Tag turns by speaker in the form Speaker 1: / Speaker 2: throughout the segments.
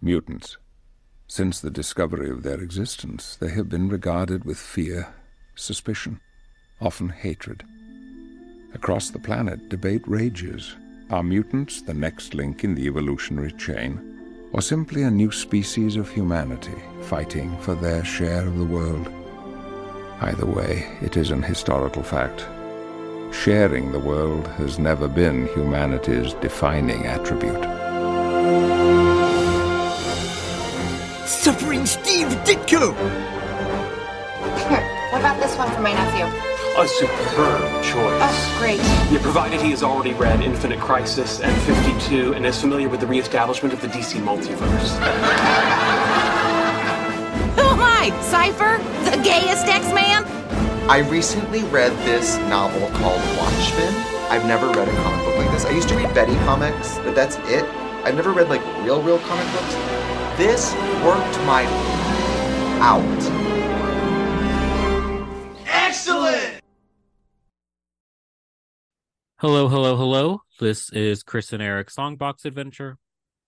Speaker 1: Mutants. Since the discovery of their existence, they have been regarded with fear, suspicion, often hatred. Across the planet, debate rages. Are mutants the next link in the evolutionary chain, or simply a new species of humanity fighting for their share of the world? Either way, it is an historical fact. Sharing the world has never been humanity's defining attribute.
Speaker 2: Suffering Steve Ditko!
Speaker 3: Here, what about this one for my nephew?
Speaker 4: A superb choice.
Speaker 3: Oh, great.
Speaker 4: Yeah, provided he has already read Infinite Crisis and 52 and is familiar with the reestablishment of the DC multiverse.
Speaker 5: Who am I? Cypher? The gayest X-Man?
Speaker 6: I recently read this novel called Watchmen. I've never read a comic book like this. I used to read Betty comics, but that's it. I've never read like real, real comic books. This worked my out.
Speaker 2: Excellent!
Speaker 7: Hello, hello, hello. This is Chris and Eric Songbox Adventure,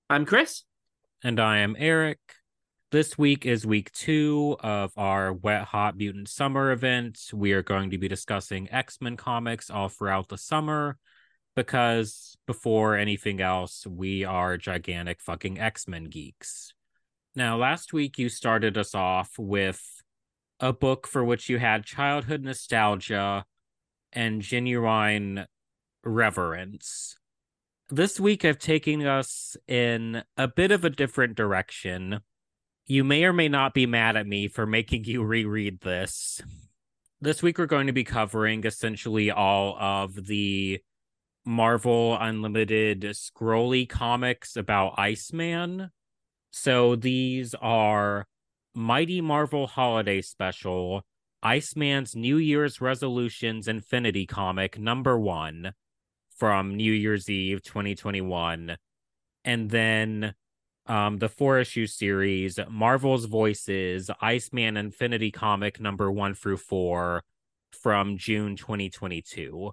Speaker 8: I'm Chris.
Speaker 7: and I am Eric. This week is week two of our Wet Hot Mutant Summer event. We are going to be discussing X Men comics all throughout the summer because, before anything else, we are gigantic fucking X Men geeks. Now, last week you started us off with a book for which you had childhood nostalgia and genuine reverence. This week, I've taken us in a bit of a different direction. You may or may not be mad at me for making you reread this. This week, we're going to be covering essentially all of the Marvel Unlimited scrolly comics about Iceman. So these are Mighty Marvel Holiday Special, Iceman's New Year's Resolutions Infinity Comic number one from New Year's Eve 2021. And then um, the four issue series, Marvel's Voices, Iceman Infinity Comic number one through four from June 2022.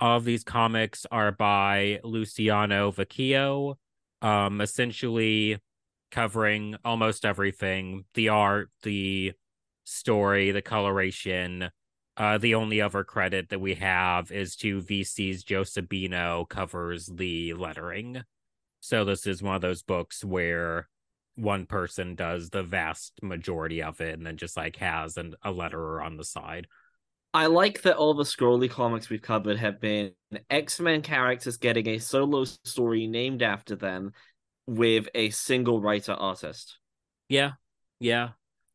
Speaker 7: All of these comics are by Luciano Vecchio, um, essentially covering almost everything the art, the story, the coloration. Uh, the only other credit that we have is to VC's Joe Sabino covers the lettering. So this is one of those books where one person does the vast majority of it and then just like has an, a letterer on the side.
Speaker 8: I like that all the scrolly comics we've covered have been X Men characters getting a solo story named after them with a single writer artist.
Speaker 7: Yeah, yeah.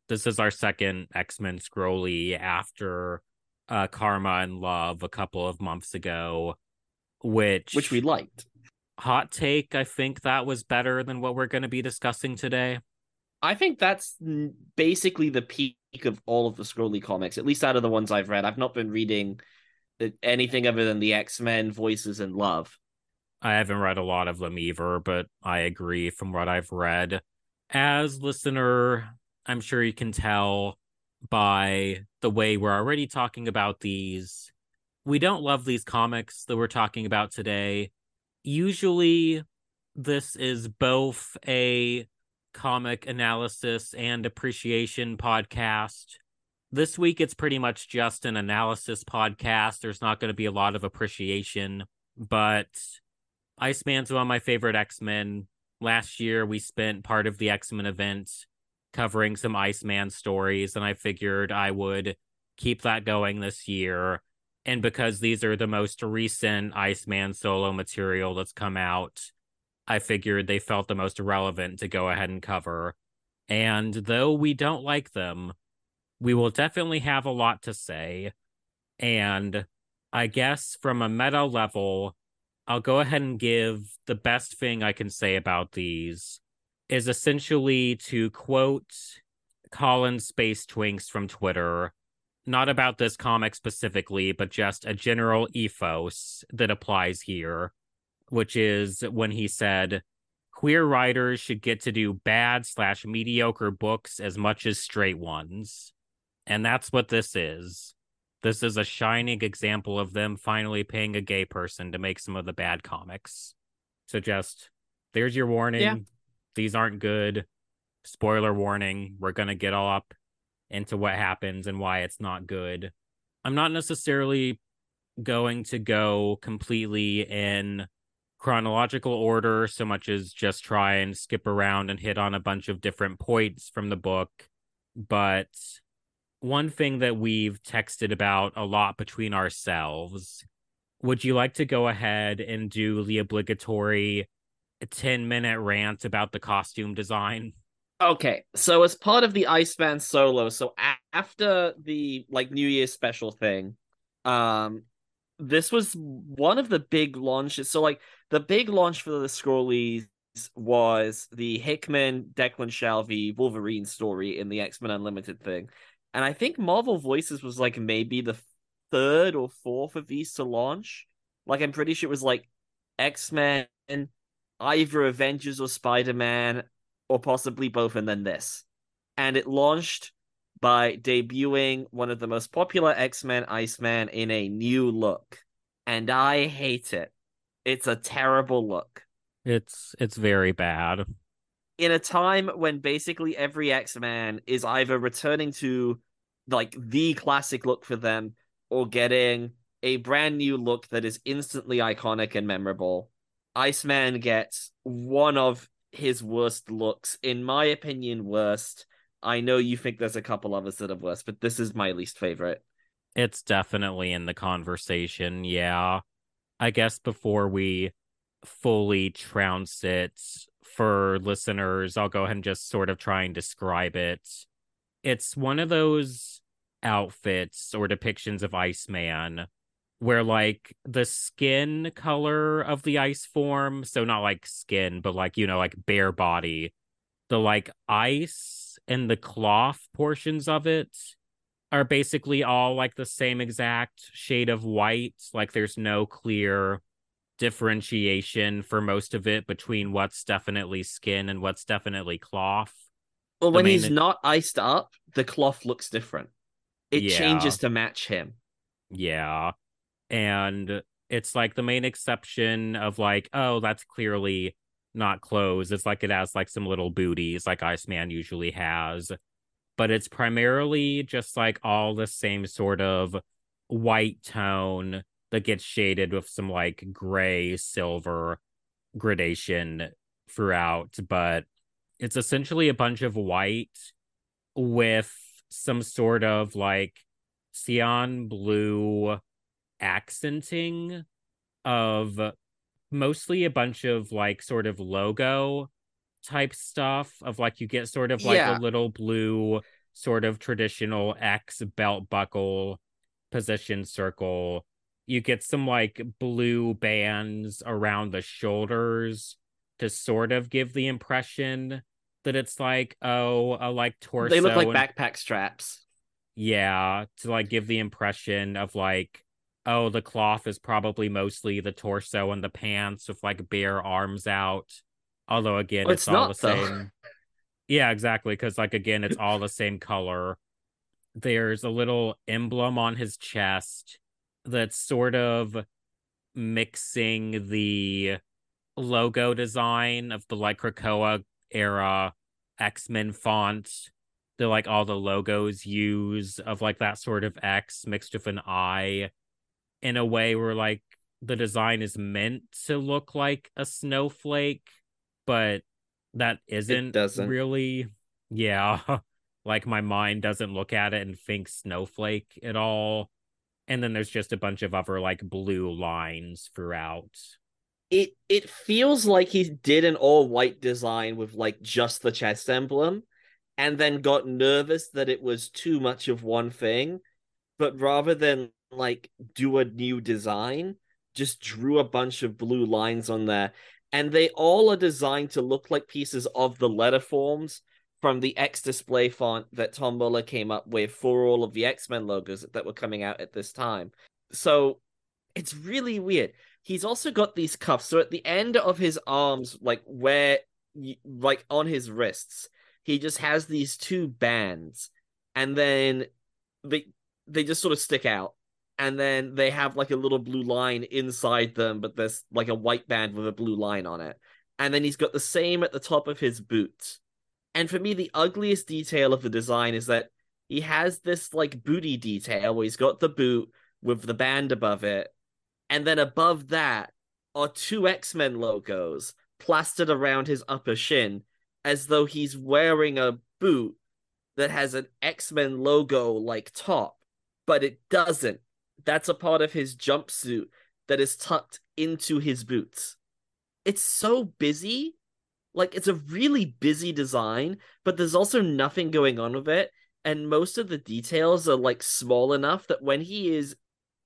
Speaker 7: This is our second X Men scrolly after uh, Karma and Love a couple of months ago, which
Speaker 8: Which we liked.
Speaker 7: hot take. I think that was better than what we're going to be discussing today.
Speaker 8: I think that's basically the peak of all of the scrolly comics, at least out of the ones I've read. I've not been reading uh, anything other than the X Men voices and love.
Speaker 7: I haven't read a lot of them either, but I agree from what I've read. As listener, I'm sure you can tell by the way we're already talking about these. We don't love these comics that we're talking about today. Usually, this is both a comic analysis and appreciation podcast. This week, it's pretty much just an analysis podcast. There's not going to be a lot of appreciation, but Iceman's one of my favorite X Men. Last year, we spent part of the X Men event covering some Iceman stories, and I figured I would keep that going this year. And because these are the most recent Iceman solo material that's come out, I figured they felt the most relevant to go ahead and cover. And though we don't like them, we will definitely have a lot to say. And I guess from a meta level, I'll go ahead and give the best thing I can say about these is essentially to quote Colin Space Twinks from Twitter, not about this comic specifically, but just a general ethos that applies here, which is when he said, queer writers should get to do bad slash mediocre books as much as straight ones. And that's what this is. This is a shining example of them finally paying a gay person to make some of the bad comics. So just there's your warning.
Speaker 8: Yeah.
Speaker 7: these aren't good. Spoiler warning, we're going to get all up into what happens and why it's not good. I'm not necessarily going to go completely in chronological order so much as just try and skip around and hit on a bunch of different points from the book. But one thing that we've texted about a lot between ourselves would you like to go ahead and do the obligatory 10 minute rant about the costume design?
Speaker 8: Okay, so as part of the Iceman solo, so a- after the like New Year's special thing, um, this was one of the big launches. So like the big launch for the Scrollies was the Hickman Declan Shalvey Wolverine story in the X Men Unlimited thing, and I think Marvel Voices was like maybe the third or fourth of these to launch. Like I'm pretty sure it was like X Men, either Avengers or Spider Man, or possibly both, and then this. And it launched by debuting one of the most popular X Men, Iceman, in a new look. And I hate it. It's a terrible look.
Speaker 7: It's it's very bad.
Speaker 8: In a time when basically every X Man is either returning to like the classic look for them or getting a brand new look that is instantly iconic and memorable, Iceman gets one of his worst looks. In my opinion, worst. I know you think there's a couple others that are worse, but this is my least favorite.
Speaker 7: It's definitely in the conversation. Yeah. I guess before we fully trounce it for listeners, I'll go ahead and just sort of try and describe it. It's one of those outfits or depictions of Iceman where like the skin color of the ice form, so not like skin, but like, you know, like bare body, the like ice and the cloth portions of it are basically all like the same exact shade of white. Like there's no clear differentiation for most of it between what's definitely skin and what's definitely cloth.
Speaker 8: Well,
Speaker 7: The
Speaker 8: when he's not iced up, the cloth looks different. It
Speaker 7: Yeah.
Speaker 8: changes to match him.
Speaker 7: Yeah. And it's like the main exception of like, oh, that's clearly not clothes. It's like it has like some little booties like Iceman usually has. But it's primarily just like all the same sort of white tone that gets shaded with some like gray silver gradation throughout. But it's essentially a bunch of white with some sort of like cyan blue accenting of mostly a bunch of like sort of logo type stuff of like you get sort of like
Speaker 8: Yeah.
Speaker 7: a little blue sort of traditional X belt buckle position circle. You get some like blue bands around the shoulders to sort of give the impression that it's like oh a like torso
Speaker 8: they look like
Speaker 7: and-
Speaker 8: backpack straps.
Speaker 7: yeah, to like give the impression of like, oh, the cloth is probably mostly the torso and the pants with like bare arms out. Although again,
Speaker 8: Well,
Speaker 7: it's,
Speaker 8: it's
Speaker 7: all
Speaker 8: not,
Speaker 7: the
Speaker 8: though.
Speaker 7: same. Yeah, exactly. Because like again, it's all the same color. There's a little emblem on his chest that's sort of mixing the logo design of the like Krakoa era X-Men font the like all the logos use of like that sort of X mixed with an I in a way where like the design is meant to look like a snowflake, but that isn't
Speaker 8: doesn't.
Speaker 7: really yeah. like my mind doesn't look at it and think snowflake at all. And then there's just a bunch of other like blue lines throughout.
Speaker 8: It it feels like he did an all white design with like just the chest emblem and then got nervous that it was too much of one thing, but rather than like do a new design, just drew a bunch of blue lines on there. And they all are designed to look like pieces of the letter forms from the X display font that Tom Muller came up with for all of the X Men logos that were coming out at this time. So it's really weird. He's also got these cuffs. So at the end of his arms, like where, like on his wrists, he just has these two bands, and then they they just sort of stick out, and then they have like a little blue line inside them, but there's like a white band with a blue line on it, and then he's got the same at the top of his boot. And for me, the ugliest detail of the design is that he has this like booty detail where he's got the boot with the band above it, and then above that are two X Men logos plastered around his upper shin, as though he's wearing a boot that has an X Men logo like top, but it doesn't. That's a part of his jumpsuit that is tucked into his boots. It's so busy. Like, it's a really busy design, but there's also nothing going on with it. And most of the details are like small enough that when he is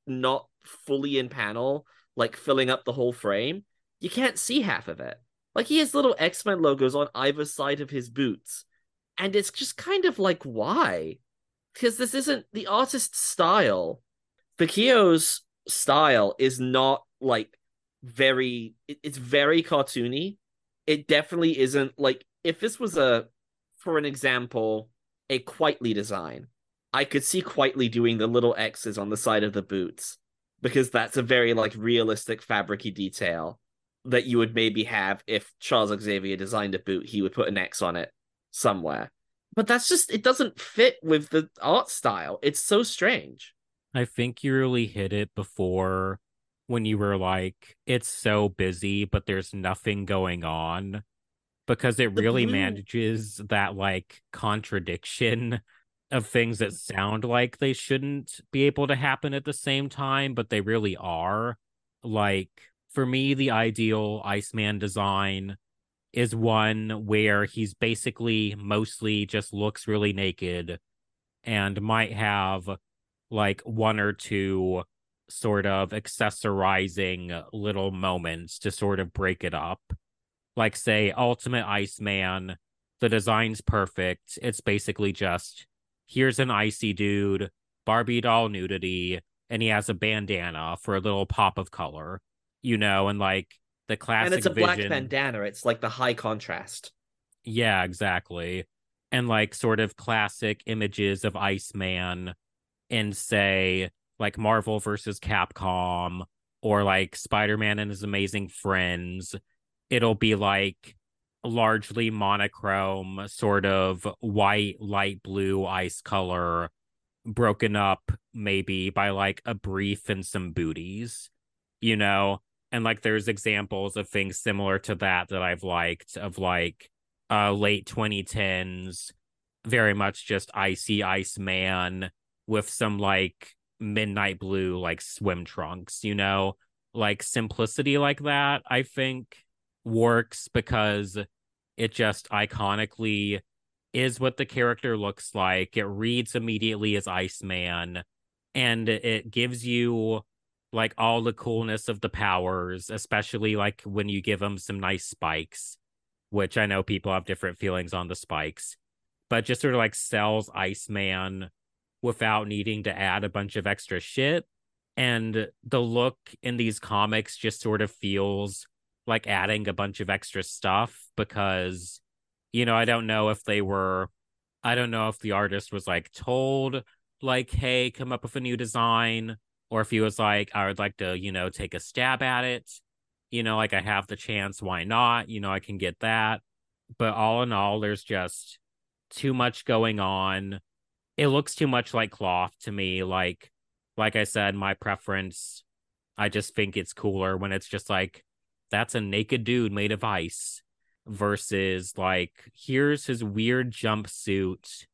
Speaker 8: not fully in panel, like filling up the whole frame, you can't see half of it. Like, he has little X Men logos on either side of his boots. And it's just kind of like, why? Because this isn't the artist's style. Vecchio's style is not like very it's very cartoony it definitely isn't like if this was a for an example a Quitely design i could see Quitely doing the little x's on the side of the boots because that's a very like realistic fabricy detail that you would maybe have if charles xavier designed a boot he would put an x on it somewhere. But that's just it doesn't fit with the art style. It's so strange.
Speaker 7: I think you really hit it before when you were like, it's so busy, but there's nothing going on. Because it really manages that like contradiction of things that sound like they shouldn't be able to happen at the same time, but they really are. Like, for me, the ideal Iceman design is one where he's basically mostly just looks really naked and might have like one or two sort of accessorizing little moments to sort of break it up. Like, say, Ultimate Iceman, the design's perfect. It's basically just here's an icy dude, Barbie doll nudity, and he has a bandana for a little pop of color, you know, and like the classic
Speaker 8: and it's a black bandana it's like the high contrast
Speaker 7: Yeah, exactly. And like sort of classic images of Iceman and say like Marvel versus Capcom or like Spider-Man and his amazing friends. It'll be like largely monochrome, sort of white, light blue ice color, broken up maybe by like a brief and some booties, you know? And like there's examples of things similar to that that I've liked of like uh late 2010s very much just icy ice man with some like midnight blue like swim trunks you know? Like simplicity like that i think works because it just iconically is what the character looks like. It reads immediately as iceman and it gives you like all the coolness of the powers especially like when you give him some nice spikes which I know people have different feelings on the spikes, but just sort of like sells Iceman without needing to add a bunch of extra shit. And the look in these comics just sort of feels like adding a bunch of extra stuff because, you know, I don't know if they were, I don't know if the artist was like told, like, hey, come up with a new design, or if he was like, I would like to, you know, take a stab at it you know, like I have the chance, why not? You know, I can get that. But all in all, there's just too much going on. It looks too much like cloth to me. Like, like I said, my preference, I just think it's cooler when it's just like, that's a naked dude made of ice versus like, here's his weird jumpsuit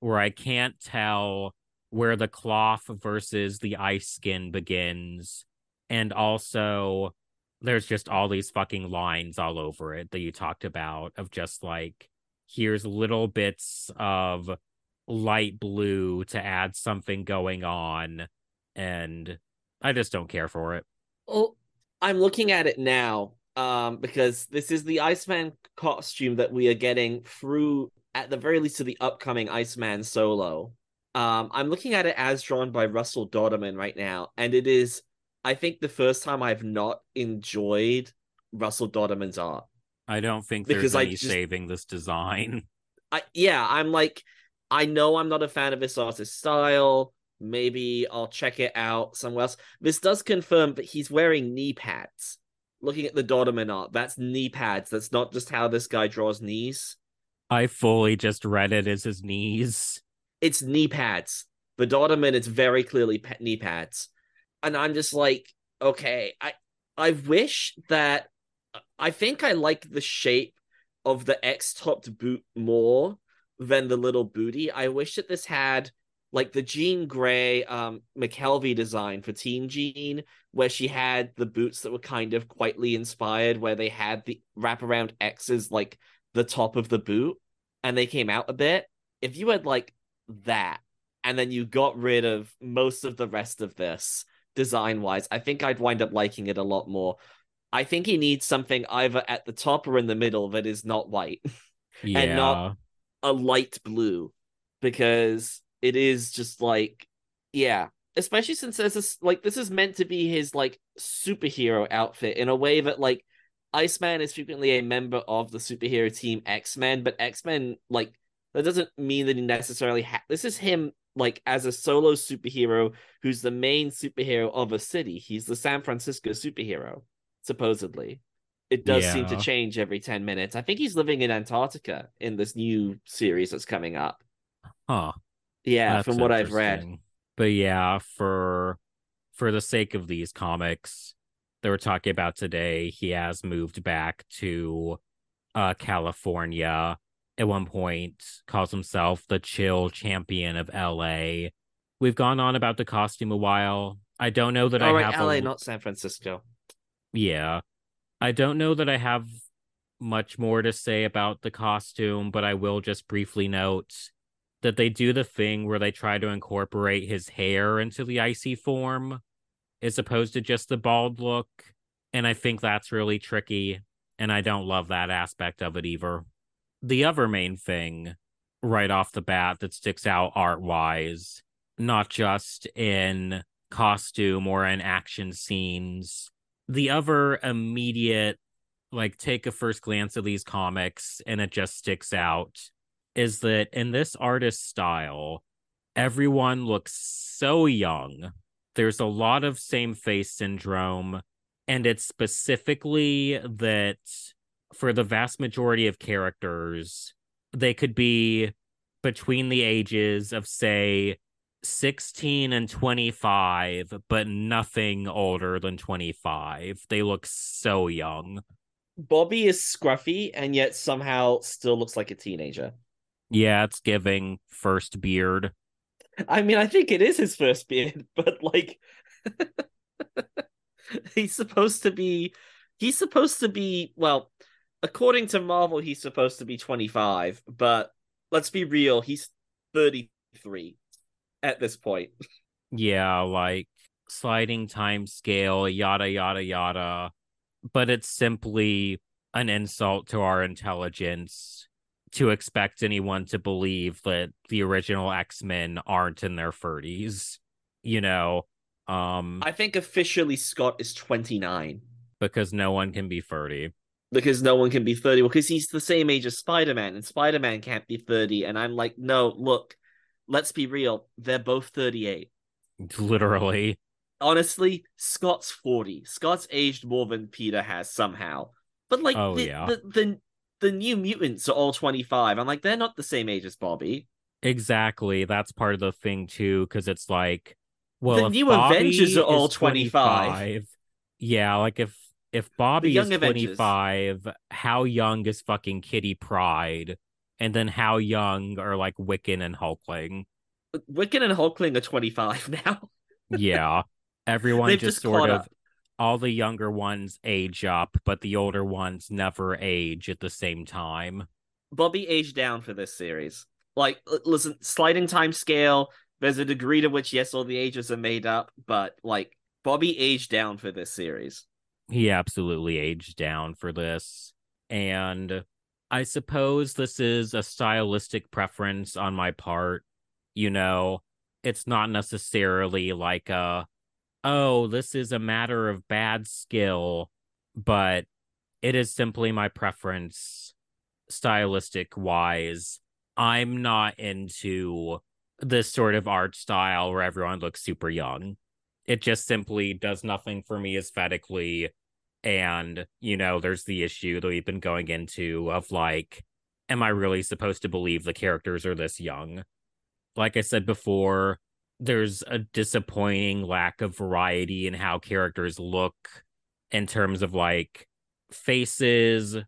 Speaker 7: where I can't tell where the cloth versus the ice skin begins. And also, there's just all these fucking lines all over it that you talked about of just like here's little bits of light blue to add something going on and i just don't care for it
Speaker 8: Well, I'm looking at it now um, because this is the Iceman costume that we are getting through, at the very least, to the upcoming Iceman solo. Um, I'm looking at it as drawn by Russell Dauterman right now, and it is, I think, the first time I've not enjoyed Russell Dauterman's art.
Speaker 7: i don't think there's
Speaker 8: I
Speaker 7: any
Speaker 8: just-
Speaker 7: saving this design
Speaker 8: I yeah, I'm like, I know I'm not a fan of this artist's style. Maybe I'll check it out somewhere else. This does confirm that he's wearing knee pads, looking at the Dauterman art, that's knee pads. That's not just how this guy draws knees.
Speaker 7: I fully just read it as his knees.
Speaker 8: It's knee pads. The Dauterman, it's very clearly pe- knee pads. And I'm just like, okay, I I wish that I think I like the shape of the X topped boot more than the little booty. I wish that this had like the Jean Grey um McKelvie design for Teen Jean, where she had the boots that were kind of Quitely inspired, where they had the wraparound X's like the top of the boot and they came out a bit. If you had like that and then you got rid of most of the rest of this design wise, I think I'd wind up liking it a lot more. I think he needs something either at the top or in the middle that is not white
Speaker 7: Yeah.
Speaker 8: and not a light blue because it is just like, yeah, especially since this like this is meant to be his like superhero outfit in a way that like Iceman is frequently a member of the superhero team X Men, but X Men like that doesn't mean that he necessarily ha- this is him like as a solo superhero who's the main superhero of a city. He's the San Francisco superhero, supposedly. It does seem to change every 10 minutes. I think he's living in Antarctica in this new series that's coming up.
Speaker 7: huh.
Speaker 8: Yeah,
Speaker 7: That's
Speaker 8: from what I've read.
Speaker 7: But yeah, for for the sake of these comics that we're talking about today, he has moved back to uh California at one point, calls himself the chill champion of LA. We've gone on about the costume a while. I don't know that
Speaker 8: All
Speaker 7: I
Speaker 8: right,
Speaker 7: have
Speaker 8: LA,
Speaker 7: a,
Speaker 8: not San Francisco.
Speaker 7: yeah. I don't know that I have much more to say about the costume, but I will just briefly note that they do the thing where they try to incorporate his hair into the icy form as opposed to just the bald look. And I think that's really tricky. And I don't love that aspect of it either. The other main thing right off the bat that sticks out art wise, not just in costume or in action scenes, the other immediate like take a first glance at these comics and it just sticks out is that in this artist style everyone looks so young. There's a lot of same face syndrome. And it's specifically that for the vast majority of characters they could be between the ages of say 16 and 25, but nothing older than 25. They look so young.
Speaker 8: Bobby is scruffy and yet somehow still looks like a teenager.
Speaker 7: Yeah, it's giving first beard.
Speaker 8: I mean, I think it is his first beard, but like he's supposed to be he's supposed to be well, according to Marvel, he's supposed to be 25, but let's be real, he's 33 at this point.
Speaker 7: Yeah, like sliding time scale, yada, yada, yada. But it's simply an insult to our intelligence to expect anyone to believe that the original X-Men aren't in their 30s. You know, um
Speaker 8: I think officially Scott is 29
Speaker 7: because no one can be 30.
Speaker 8: because no one can be 30 because he's the same age as Spider-Man and Spider-Man can't be 30 and I'm like, "No, look, let's be real. They're both 38."
Speaker 7: Literally.
Speaker 8: honestly, Scott's 40. Scott's aged more than Peter has somehow. But like
Speaker 7: Oh,
Speaker 8: the,
Speaker 7: yeah.
Speaker 8: the, the the new mutants are all 25. I'm like, they're not the same age as Bobby.
Speaker 7: Exactly. That's part of the thing too, because it's like, well,
Speaker 8: The new
Speaker 7: Bobby
Speaker 8: Avengers are all 25.
Speaker 7: 25, Yeah, like if if Bobby is
Speaker 8: Avengers.
Speaker 7: 25, how young is fucking Kitty Pryde? And then how young are like Wiccan and Hulkling?
Speaker 8: Wiccan and Hulkling are 25 now.
Speaker 7: Yeah. Everyone just
Speaker 8: just
Speaker 7: sort of
Speaker 8: up.
Speaker 7: all the younger ones age up, but the older ones never age at the same time.
Speaker 8: Bobby aged down for this series. Like, listen, sliding time scale, there's a degree to which, yes, all the ages are made up, but like, Bobby aged down for this series.
Speaker 7: he absolutely aged down for this. And I suppose this is a stylistic preference on my part. You know, it's not necessarily like a, oh, this is a matter of bad skill, but it is simply my preference, stylistic wise. I'm not into this sort of art style where everyone looks super young. It just simply does nothing for me aesthetically And, you know, there's the issue that we've been going into of like, am I really supposed to believe the characters are this young? Like I said before, there's a disappointing lack of variety in how characters look in terms of like faces,
Speaker 8: The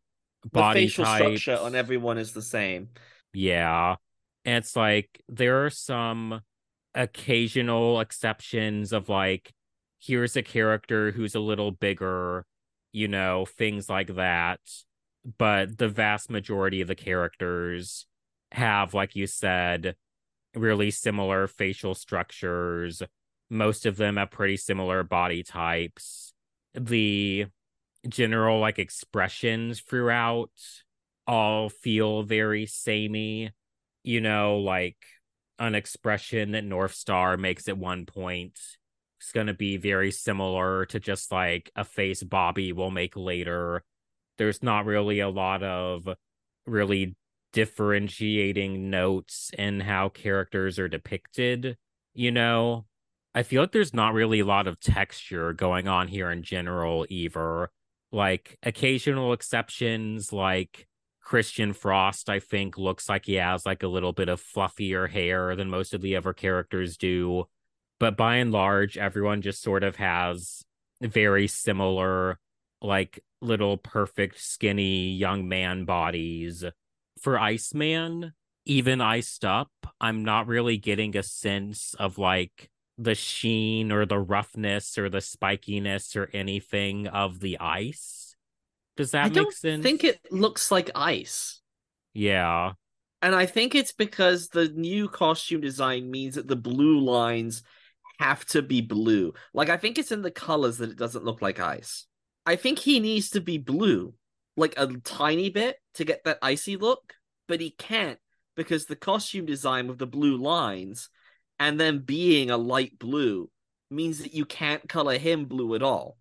Speaker 7: body
Speaker 8: facial
Speaker 7: types.
Speaker 8: structure on everyone is the same.
Speaker 7: Yeah. And it's like there are some occasional exceptions of like, here's a character who's a little bigger, you know, things like that. But the vast majority of the characters have, like you said, really similar facial structures. Most of them have pretty similar body types. The general like expressions throughout all feel very samey. You know, like an expression that Northstar makes at one point is going to be very similar to just like a face Bobby will make later. There's not really a lot of really differentiating notes in how characters are depicted, you know? I feel like there's not really a lot of texture going on here in general, either. Like occasional exceptions, like Christian Frost, I think, looks like he has like a little bit of fluffier hair than most of the other characters do. But by and large, everyone just sort of has very similar, like little perfect, skinny young man bodies. For Iceman, even iced up, I'm not really getting a sense of like the sheen or the roughness or the spikiness or anything of the ice. Does that
Speaker 8: I
Speaker 7: make
Speaker 8: don't think it looks like ice.
Speaker 7: Yeah.
Speaker 8: And I think it's because the new costume design means that the blue lines have to be blue. Like, I think it's in the colors that it doesn't look like ice. I think he needs to be blue, like a tiny bit to get that icy look, but he can't because the costume design with the blue lines and then being a light blue means that you can't color him blue at all.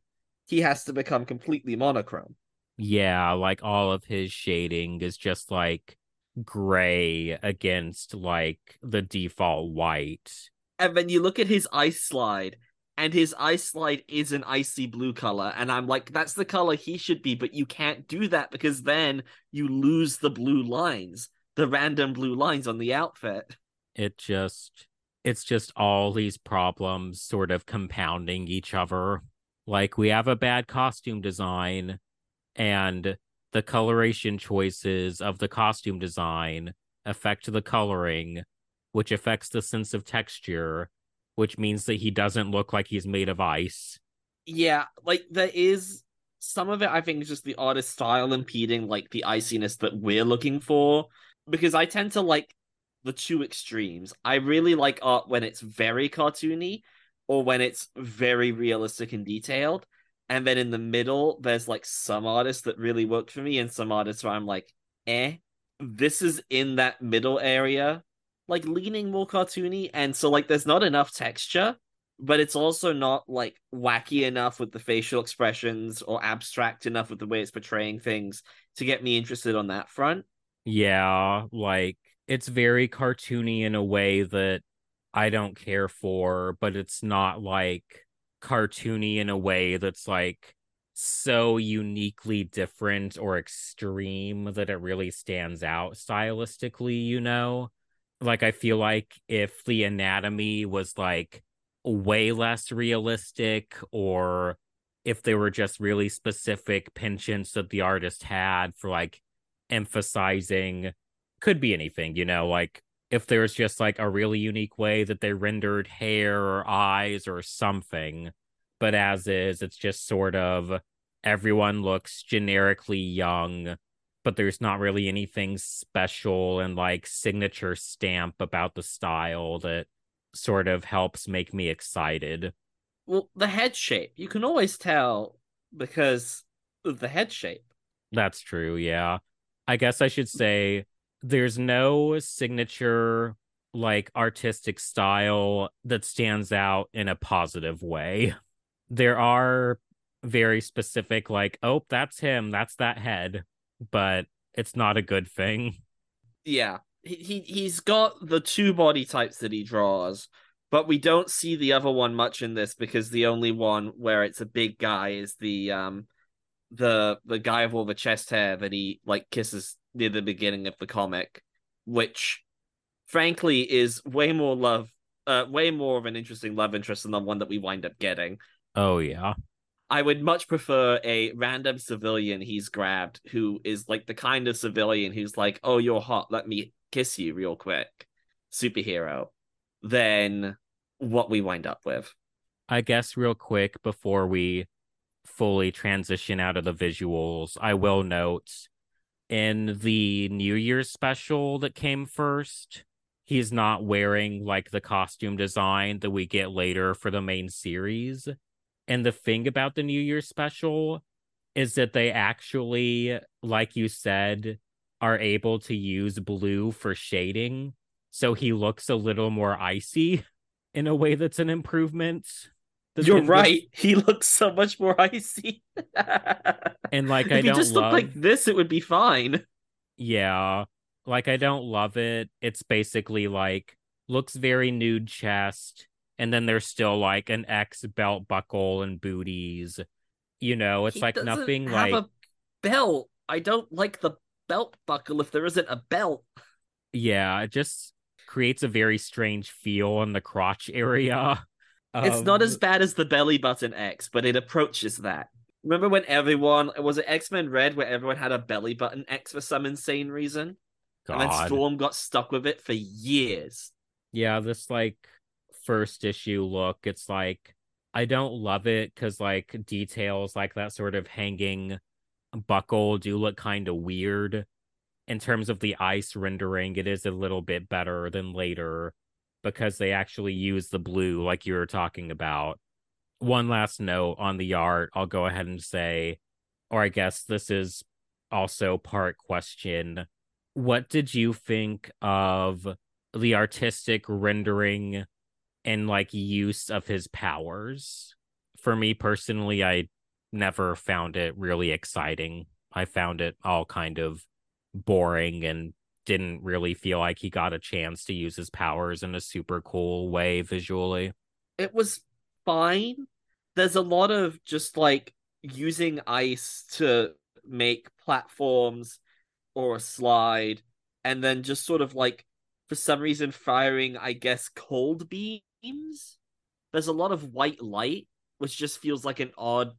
Speaker 8: He has to become completely monochrome.
Speaker 7: Yeah, like all of his shading is just like gray against like the default white.
Speaker 8: And then you look at his ice slide and his ice slide is an icy blue color and i'm like that's the color he should be but you can't do that because then you lose the blue lines the random blue lines on the outfit
Speaker 7: It just it's just all these problems sort of compounding each other. Like we have a bad costume design and the coloration choices of the costume design affect the coloring, which affects the sense of texture, which means that he doesn't look like he's made of ice.
Speaker 8: yeah like there is some of it i think is just the artist style impeding like the iciness that we're looking for because i tend to like the two extremes i really like art when it's very cartoony or when it's very realistic and detailed and then in the middle there's like some artists that really work for me and some artists where i'm like eh this is in that middle area like leaning more cartoony and so like there's not enough texture but it's also not like wacky enough with the facial expressions or abstract enough with the way it's portraying things to get me interested on that front.
Speaker 7: Yeah, like it's very cartoony in a way that I don't care for, but it's not like cartoony in a way that's like so uniquely different or extreme that it really stands out stylistically, you know? Like I feel like if the anatomy was like way less realistic or if there were just really specific penchants that the artist had for like emphasizing could be anything, you know, like if there's just like a really unique way that they rendered hair or eyes or something. But as is, it's just sort of everyone looks generically young, but there's not really anything special and like signature stamp about the style that sort of helps make me excited.
Speaker 8: Well, the head shape, you can always tell because of the head shape.
Speaker 7: That's true, yeah. I guess I should say there's no signature like artistic style that stands out in a positive way. There are very specific like, oh, that's him, that's that head, but it's not a good thing.
Speaker 8: Yeah. He, he he's got the two body types that he draws, but we don't see the other one much in this because the only one where it's a big guy is the um the the guy with all the chest hair that he like kisses near the beginning of the comic, which frankly is way more love, uh, way more of an interesting love interest than the one that we wind up getting.
Speaker 7: Oh yeah.
Speaker 8: I would much prefer a random civilian he's grabbed who is like the kind of civilian who's like, "Oh, you're hot, let me kiss you real quick." Superhero than what we wind up with.
Speaker 7: I guess real quick before we fully transition out of the visuals, I will note in the New Year's special that came first, he's not wearing like the costume design that we get later for the main series. And the thing about the New Year's special is that they actually, like you said, are able to use blue for shading. So he looks a little more icy in a way that's an improvement.
Speaker 8: You're right. He looks so much more icy.
Speaker 7: and like
Speaker 8: if
Speaker 7: I don't
Speaker 8: just
Speaker 7: love...
Speaker 8: looked like this, it would be fine.
Speaker 7: Yeah. Like I don't love it. It's basically like looks very nude chest, and then there's still like an X belt buckle and booties. You know, it's
Speaker 8: He
Speaker 7: like nothing
Speaker 8: have
Speaker 7: like
Speaker 8: a belt. I don't like the belt buckle if there isn't a belt.
Speaker 7: yeah, it just creates a very strange feel in the crotch area.
Speaker 8: It's not
Speaker 7: um,
Speaker 8: as bad as the belly button X, but it approaches that. Remember when everyone was it X Men Red where everyone had a belly button X for some insane reason? And then Storm got stuck with it for years.
Speaker 7: yeah this like first issue look it's like i don't love it because like details like that sort of hanging buckle do look kind of weird. In terms of the ice rendering it is a little bit better than later because they actually use the blue like you were talking about. One last note on the art i'll go ahead and say or i guess this is also part question. What did you think of the artistic rendering and like use of his powers. For me personally, I never found it really exciting. I found it all kind of boring and didn't really feel like he got a chance to use his powers in a super cool way visually.
Speaker 8: It was fine. There's a lot of just like using ice to make platforms or a slide, and then just sort of like for some reason firing, I guess, cold beams. There's a lot of white light, which just feels like an odd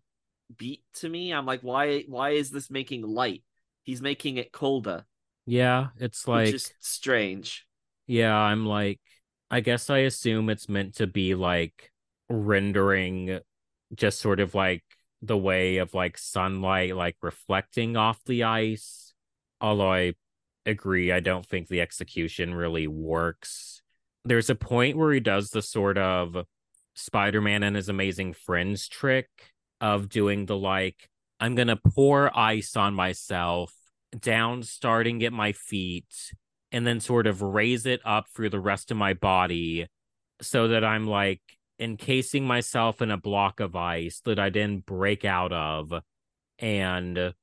Speaker 8: beat to me. I'm like, why why is this making light? He's making it colder,
Speaker 7: Yeah, it's like
Speaker 8: is strange.
Speaker 7: Yeah, I'm like, I guess I assume it's meant to be like rendering just sort of like the way of like sunlight like reflecting off the ice. Although I agree, I don't think the execution really works. There's a point where he does the sort of Spider Man and his amazing friends trick of doing the like, I'm gonna pour ice on myself down starting at my feet and then sort of raise it up through the rest of my body so that I'm like encasing myself in a block of ice that I didn't break out of. And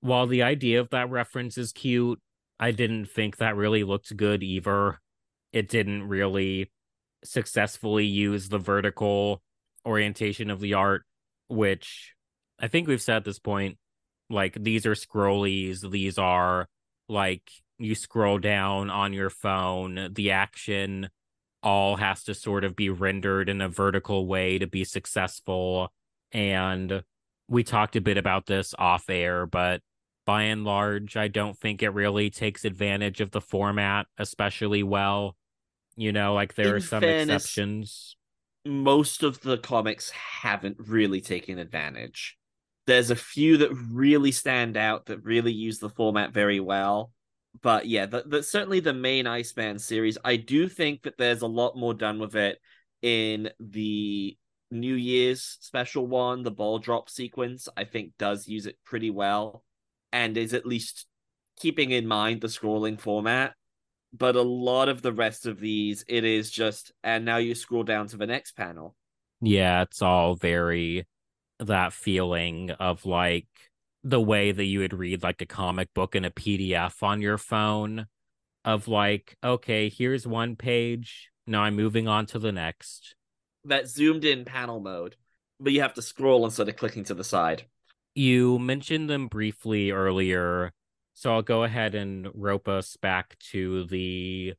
Speaker 7: while the idea of that reference is cute, I didn't think that really looked good either. It didn't really successfully use the vertical orientation of the art, which I think we've said at this point like these are scrollies, these are like you scroll down on your phone, the action all has to sort of be rendered in a vertical way to be successful. And we talked a bit about this off air, but by and large, I don't think it really takes advantage of the format especially well. You know, like there
Speaker 8: In
Speaker 7: are some
Speaker 8: fairness,
Speaker 7: exceptions.
Speaker 8: most of the comics haven't really taken advantage. There's a few that really stand out that really use the format very well. But yeah, the, the, certainly the main Iceman series, I do think that there's a lot more done with it in the New Year's special one, the ball drop sequence, I think does use it pretty well and is at least keeping in mind the scrolling format. But a lot of the rest of these, it is just, and now you scroll down to the next panel.
Speaker 7: Yeah, it's all very that feeling of like the way that you would read like a comic book in a PDF on your phone of like, okay, here's one page. Now I'm moving on to the next.
Speaker 8: That zoomed in panel mode, but you have to scroll instead of clicking to the side.
Speaker 7: You mentioned them briefly earlier, so I'll go ahead and rope us back to the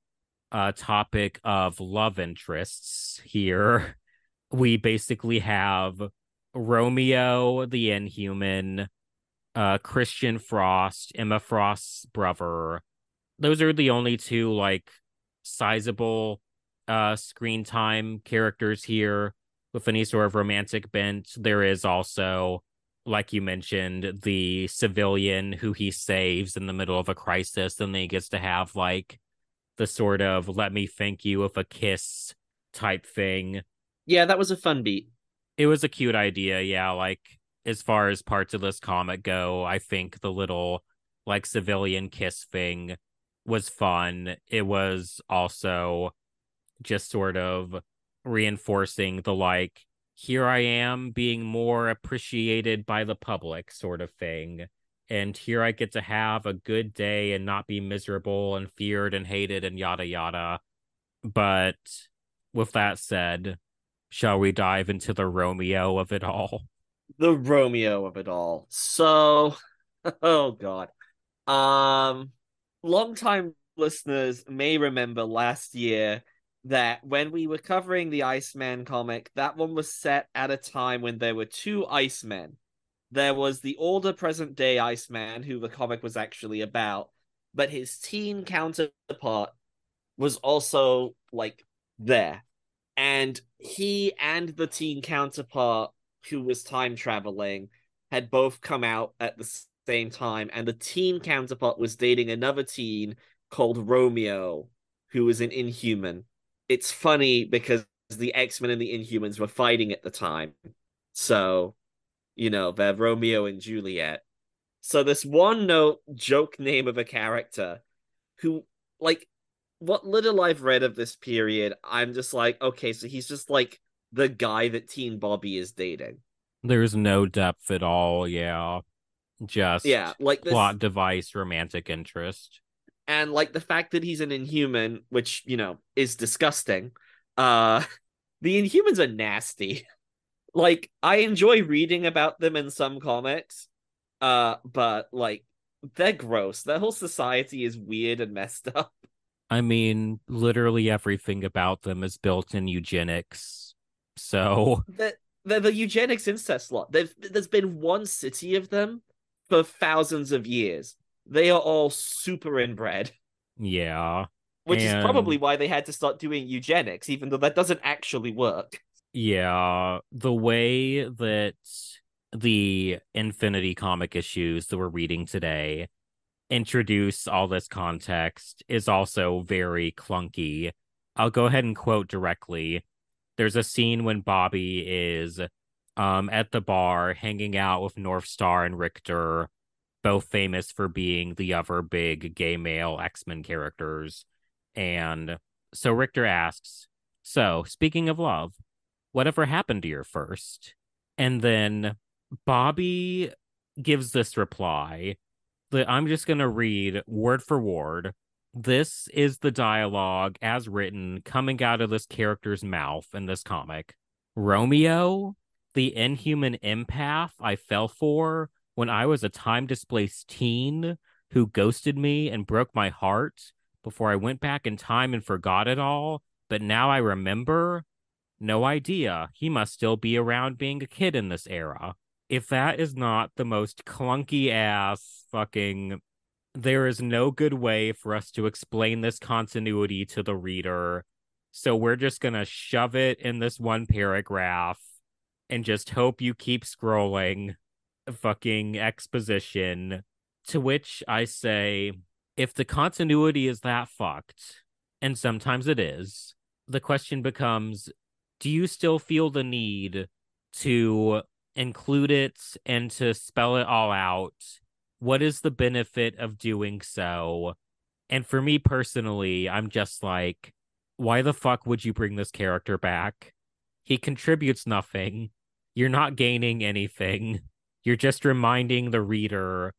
Speaker 7: uh, topic of love interests here. We basically have Romeo, the Inhuman, uh, Christian Frost, Emma Frost's brother. Those are the only two like sizable uh screen time characters here with any sort of romantic bent. There is also, like you mentioned, the civilian who he saves in the middle of a crisis, and then he gets to have like the sort of let me thank you with a kiss type thing.
Speaker 8: Yeah, that was a fun beat.
Speaker 7: It was a cute idea, yeah. Like as far as parts of this comic go, I think the little like civilian kiss thing was fun. It was also just sort of reinforcing the like here I am being more appreciated by the public sort of thing. And here I get to have a good day and not be miserable and feared and hated and yada yada. But with that said, shall we dive into the Romeo of it all?
Speaker 8: The Romeo of it all. So, oh god. Um longtime listeners may remember last year that when we were covering the Iceman comic, that one was set at a time when there were two Icemen. There was the older present day Iceman, who the comic was actually about, but his teen counterpart was also like there. And he and the teen counterpart, who was time traveling, had both come out at the same time. And the teen counterpart was dating another teen called Romeo, who was an inhuman it's funny because the X-Men and the Inhumans were fighting at the time. So, you know, they're Romeo and Juliet. So this one note joke name of a character who like what little I've read of this period, I'm just like, okay, so he's just like the guy that Teen Bobby is dating.
Speaker 7: There's no depth at all, yeah. Just
Speaker 8: yeah, like this...
Speaker 7: plot device, romantic interest
Speaker 8: and like the fact that he's an inhuman which you know is disgusting uh the inhumans are nasty. Like i enjoy reading about them in some comics uh but like they're gross. Their whole society is weird and messed up.
Speaker 7: I mean literally everything about them is built in eugenics so.
Speaker 8: The, the, the eugenics incest lot There's there's been one city of them for thousands of years they are all super inbred.
Speaker 7: Yeah.
Speaker 8: Which
Speaker 7: and...
Speaker 8: is probably why they had to start doing eugenics, even though that doesn't actually work.
Speaker 7: Yeah. The way that the Infinity comic issues that we're reading today introduce all this context is also very clunky. I'll go ahead and quote directly. There's a scene when Bobby is um at the bar hanging out with Northstar and Rictor both famous for being the other big gay male X-Men characters. And so Rictor asks, So, speaking of love, whatever happened to your first? And then Bobby gives this reply that I'm just going to read word for word. This is the dialogue as written coming out of this character's mouth in this comic. Romeo, the inhuman empath I fell for, when I was a time displaced teen who ghosted me and broke my heart before I went back in time and forgot it all, but now I remember? No idea. He must still be around being a kid in this era. If that is not the most clunky ass fucking. There is no good way for us to explain this continuity to the reader. So we're just going to shove it in this one paragraph and just hope you keep scrolling fucking exposition. To which I say, if the continuity is that fucked, and sometimes it is, the question becomes do you still feel the need to include it and to spell it all out? What is the benefit of doing so? And for me personally, I'm just like, why the fuck would you bring this character back? He contributes nothing. You're not gaining anything. You're just reminding the reader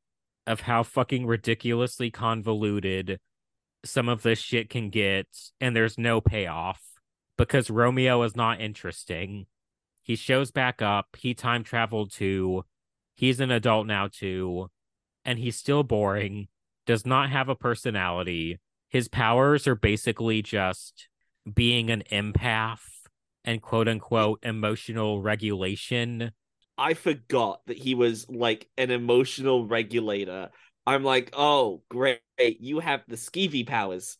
Speaker 7: of how fucking ridiculously convoluted some of this shit can get, and there's no payoff because Romeo is not interesting. He shows back up. He time traveled to He's an adult now too, and he's still boring, does not have a personality. His powers are basically just being an empath and quote unquote emotional regulation.
Speaker 8: I forgot that he was like an emotional regulator. I'm like, oh, great. You have the skeevy powers.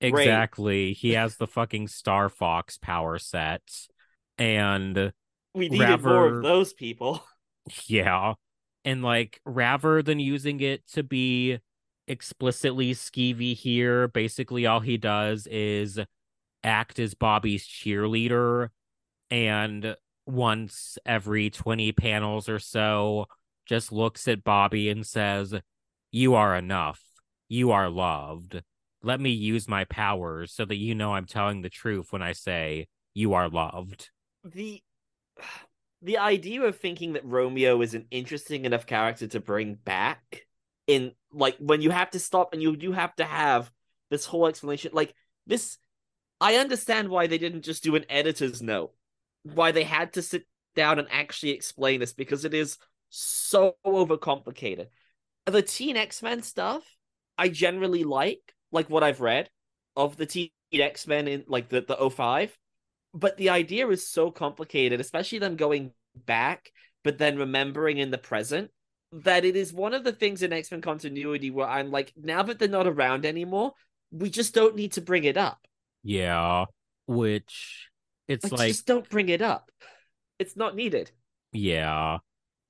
Speaker 8: Great.
Speaker 7: Exactly. He has the fucking Starfox power set. And
Speaker 8: we needed more of those people.
Speaker 7: Yeah. And like rather than using it to be explicitly skeevy here, basically all he does is act as Bobby's cheerleader and once every 20 panels or so just looks at Bobby and says, "You are enough. You are loved. Let me use my powers so that you know I'm telling the truth when I say you are loved."
Speaker 8: The the idea of thinking that Romeo is an interesting enough character to bring back in like when you have to stop and you do have to have this whole explanation like this I understand why they didn't just do an editor's note why they had to sit down and actually explain this because it is so overcomplicated. The Teen X-Men stuff I generally like like what I've read of the Teen X-Men in like the the 05 but the idea is so complicated, especially them going back, but then remembering in the present, that it is one of the things in X Men continuity where I'm like, now that they're not around anymore, we just don't need to bring it up.
Speaker 7: Yeah, which it's like, like
Speaker 8: just don't bring it up. It's not needed.
Speaker 7: Yeah.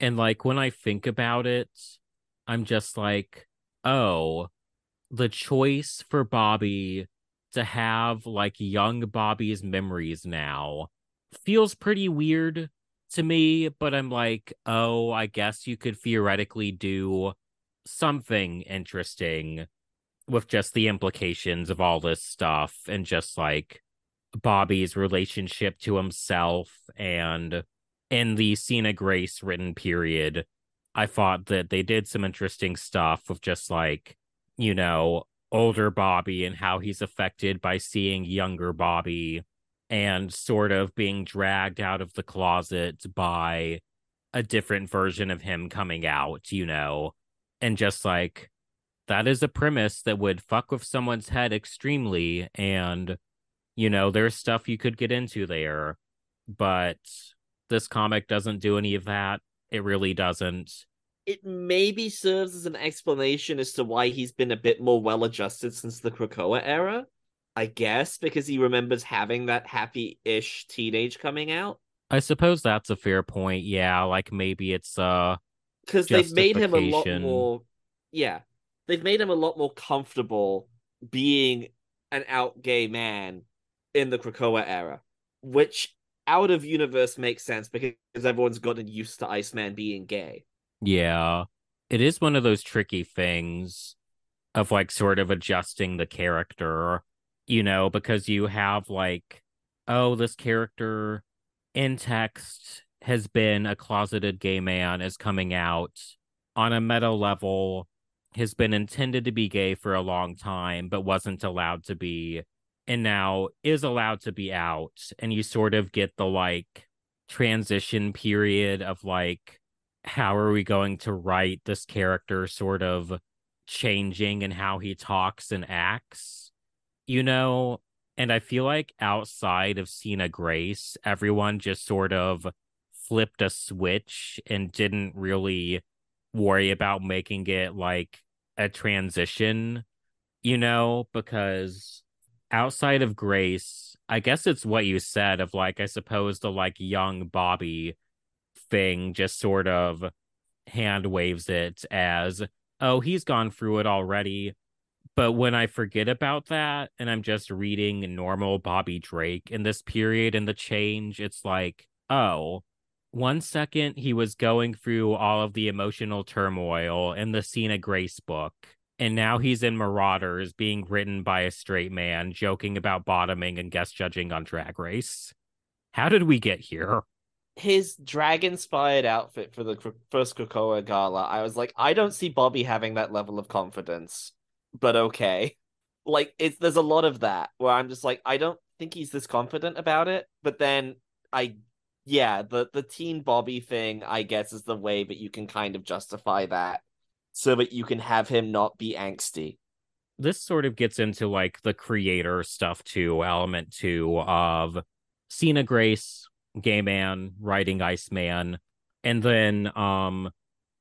Speaker 7: And like when I think about it, I'm just like, oh, the choice for Bobby to have like young Bobby's memories now feels pretty weird to me, but I'm like, oh, I guess you could theoretically do something interesting with just the implications of all this stuff and just like Bobby's relationship to himself and in the Sina Grace written period, I thought that they did some interesting stuff with just like, you know, older Bobby and how he's affected by seeing younger Bobby and sort of being dragged out of the closet by a different version of him coming out, you know, and just like that is a premise that would fuck with someone's head extremely. And, you know, there's stuff you could get into there, but this comic doesn't do any of that. It really doesn't
Speaker 8: it maybe serves as an explanation as to why he's been a bit more well adjusted since the Krakoa era. I guess because he remembers having that happy ish teenage coming out.
Speaker 7: I suppose that's a fair point. Yeah, like maybe it's uh
Speaker 8: because they've made him a lot more yeah. They've made him a lot more comfortable being an out gay man in the Krakoa era, which out of universe makes sense because everyone's gotten used to Iceman being gay.
Speaker 7: Yeah. It is one of those tricky things of like sort of adjusting the character, you know, because you have like, oh, this character in text has been a closeted gay man is coming out on a meta level has been intended to be gay for a long time but wasn't allowed to be and now is allowed to be out and you sort of get the like transition period of like how are we going to write this character sort of changing and how he talks and acts you know? And i feel like outside of Sina Grace everyone just sort of flipped a switch and didn't really worry about making it like a transition you know? Because outside of Grace I guess it's what you said of like I suppose the like young Bobby thing just sort of hand waves it as, oh, he's gone through it already. But when I forget about that and I'm just reading normal Bobby Drake in this period and the change, it's like, oh, one second he was going through all of the emotional turmoil in the Sina Grace book. And now he's in Marauders being written by a straight man, joking about bottoming and guest judging on Drag Race. How did we get here?
Speaker 8: his drag inspired outfit for the first Krakoa gala, I was like, I don't see Bobby having that level of confidence, but okay. Like it's there's a lot of that where I'm just like, I don't think he's this confident about it, but then I yeah, the the teen Bobby thing, I guess, is the way that you can kind of justify that, so that you can have him not be angsty.
Speaker 7: This sort of gets into like the creator stuff too, element two of Sina Grace, gay man, writing Iceman, and then um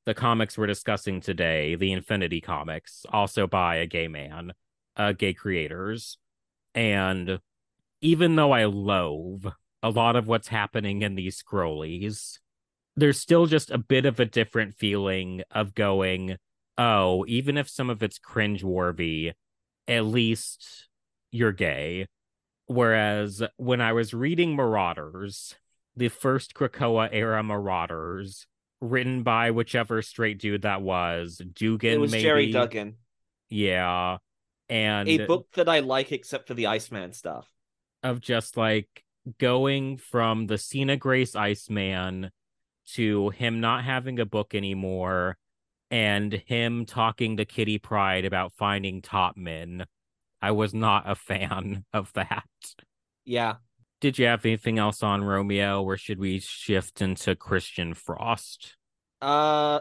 Speaker 7: the comics we're discussing today, the Infinity comics, also by a gay man, uh gay creators. And even though I loathe a lot of what's happening in these scrollies, there's still just a bit of a different feeling of going, oh, even if some of it's cringe worthy, at least you're gay. Whereas when I was reading Marauders, the first Krakoa era Marauders, written by whichever straight dude that was, Duggan,
Speaker 8: it was
Speaker 7: maybe.
Speaker 8: Gerry Duggan,
Speaker 7: Yeah. And
Speaker 8: a book that I like except for the Iceman stuff.
Speaker 7: of just like going from the Sina Grace Iceman to him not having a book anymore and him talking to Kitty Pryde about finding top men. I was not a fan of that.
Speaker 8: Yeah,
Speaker 7: Did you have anything else on Romeo or should we shift into Christian Frost?
Speaker 8: uh,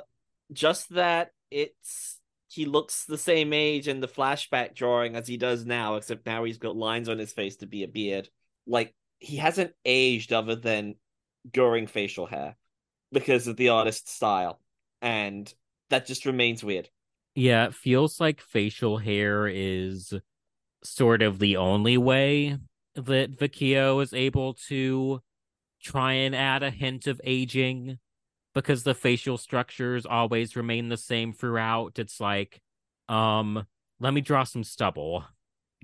Speaker 8: just that it's he looks the same age in the flashback drawing as he does now, except now he's got lines on his face to be a beard. Like he hasn't aged other than growing facial hair because of the artist's style, and that just remains weird.
Speaker 7: Yeah, it feels like facial hair is sort of the only way that Vecchio is able to try and add a hint of aging because the facial structures always remain the same throughout. It's like, um, let me draw some stubble.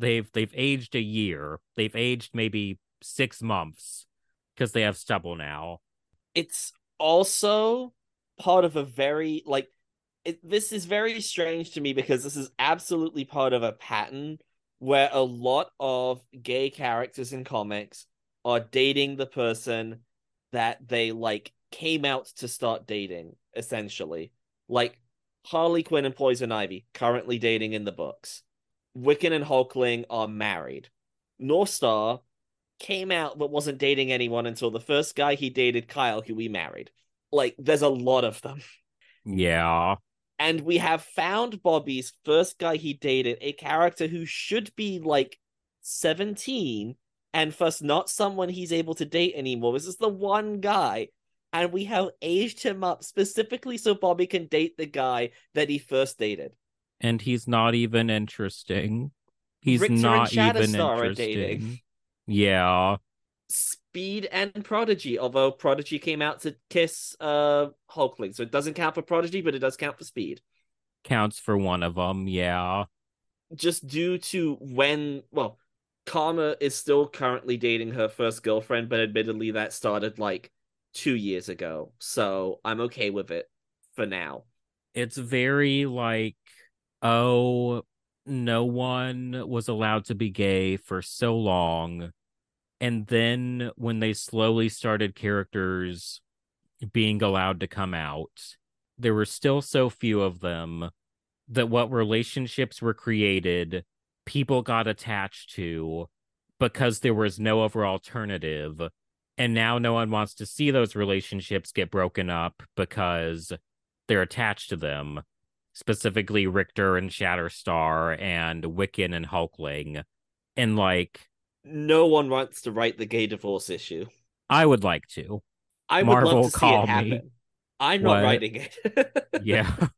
Speaker 7: They've they've aged a year. They've aged maybe six months because they have stubble now.
Speaker 8: it's also part of a very like it, this is very strange to me because this is absolutely part of a pattern where a lot of gay characters in comics are dating the person that they like came out to start dating essentially like harley quinn and poison ivy currently dating in the books wiccan and hulkling are married northstar came out but wasn't dating anyone until the first guy he dated, Kyle, who we married. Like, there's a lot of them.
Speaker 7: Yeah.
Speaker 8: And we have found Bobby's first guy he dated, a character who should be like 17 and first not someone he's able to date anymore. This is the one guy. And we have aged him up specifically so Bobby can date the guy that he first dated.
Speaker 7: And he's not even interesting. He's
Speaker 8: Rictor
Speaker 7: not even interesting.
Speaker 8: dating.
Speaker 7: Yeah.
Speaker 8: Speed and Prodigy, although Prodigy came out to kiss uh Hulkling, so it doesn't count for Prodigy, but it does count for Speed.
Speaker 7: Counts for one of them. Yeah.
Speaker 8: Just due to when, well, Karma is still currently dating her first girlfriend, but admittedly that started like two years ago, so I'm okay with it for now.
Speaker 7: It's very like, oh, no one was allowed to be gay for so long. And then when they slowly started characters being allowed to come out, there were still so few of them that what relationships were created, people got attached to because there was no other alternative. And now no one wants to see those relationships get broken up because they're attached to them, specifically Rictor and Shatterstar and Wiccan and Hulkling. And like,
Speaker 8: No one wants to write the gay divorce issue.
Speaker 7: I would like to.
Speaker 8: I would
Speaker 7: Marvel,
Speaker 8: love to see
Speaker 7: call
Speaker 8: it
Speaker 7: me.
Speaker 8: happen. I'm not
Speaker 7: What?
Speaker 8: writing it.
Speaker 7: Yeah.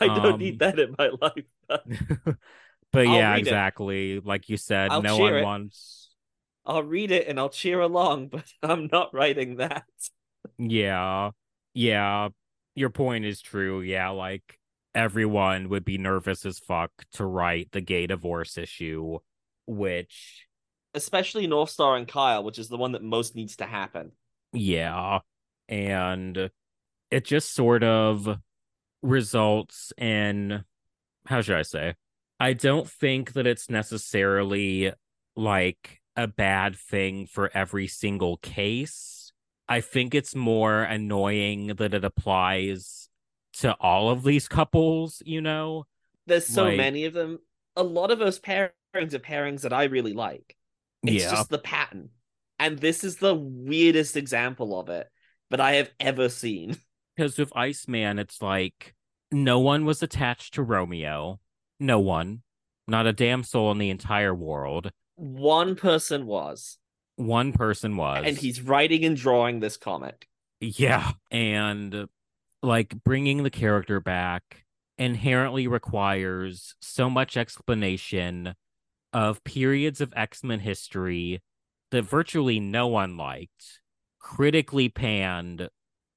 Speaker 8: I don't
Speaker 7: Um,
Speaker 8: need that in my life.
Speaker 7: but
Speaker 8: I'll
Speaker 7: yeah,
Speaker 8: read it.
Speaker 7: exactly. Like you said,
Speaker 8: I'll
Speaker 7: no one
Speaker 8: it.
Speaker 7: wants.
Speaker 8: I'll read it and I'll cheer along, but I'm not writing that.
Speaker 7: Yeah. Yeah. Your point is true. Yeah. Like everyone would be nervous as fuck to write the gay divorce issue, which,
Speaker 8: Especially Northstar and Kyle, which is the one that most needs to happen.
Speaker 7: yeah. And it just sort of results in, how should I say? I don't think that it's necessarily like a bad thing for every single case. I think it's more annoying that it applies to all of these couples, you know?
Speaker 8: There's so
Speaker 7: Like-
Speaker 8: many of them. A lot of those pairings are pairings that I really like. It's
Speaker 7: yeah.
Speaker 8: just the pattern. And this is the weirdest example of it that I have ever seen.
Speaker 7: Because with Iceman, it's like no one was attached to Romeo. No one. Not a damn soul in the entire world.
Speaker 8: One person was.
Speaker 7: One person was.
Speaker 8: And he's writing and drawing this comic.
Speaker 7: Yeah. And like bringing the character back inherently requires so much explanation of periods of X-Men history that virtually no one liked, critically panned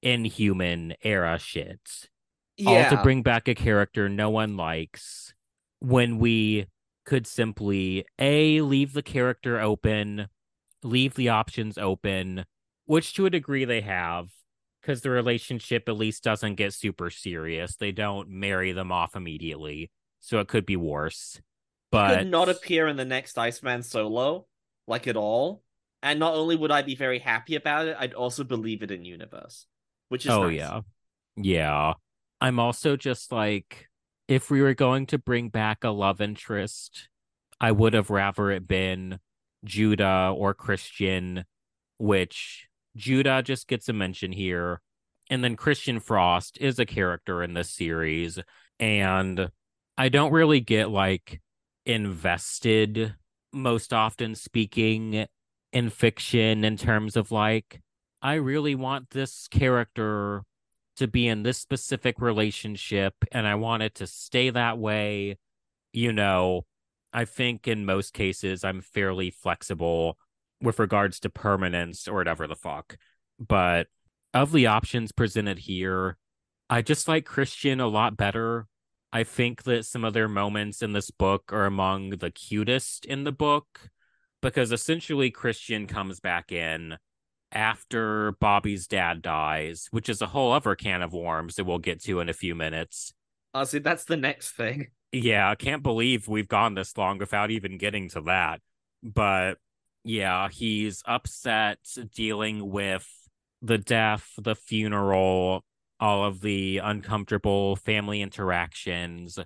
Speaker 7: inhuman era shit.
Speaker 8: Yeah.
Speaker 7: All to bring back a character no one likes when we could simply A leave the character open, leave the options open, which to a degree they have, because the relationship at least doesn't get super serious. They don't marry them off immediately. So it could be worse. But
Speaker 8: could not appear in the next Iceman solo, like at all. And not only would I be very happy about it, I'd also believe it in universe, which is
Speaker 7: oh
Speaker 8: nice.
Speaker 7: yeah, yeah. I'm also just like, if we were going to bring back a love interest, I would have rather it been Judah or Christian, which Judah just gets a mention here. And then Christian Frost is a character in this series. And I don't really get like invested, most often speaking, in fiction in terms of like, I really want this character to be in this specific relationship and I want it to stay that way. You know, I think in most cases I'm fairly flexible with regards to permanence or whatever the fuck. But of the options presented here, I just like Christian a lot better. I think that some of their moments in this book are among the cutest in the book because essentially Christian comes back in after Bobby's dad dies, which is a whole other can of worms that we'll get to in a few minutes.
Speaker 8: Oh, Honestly, that's the next thing.
Speaker 7: Yeah, I can't believe we've gone this long without even getting to that. But yeah, he's upset dealing with the death, the funeral, all of the uncomfortable family interactions.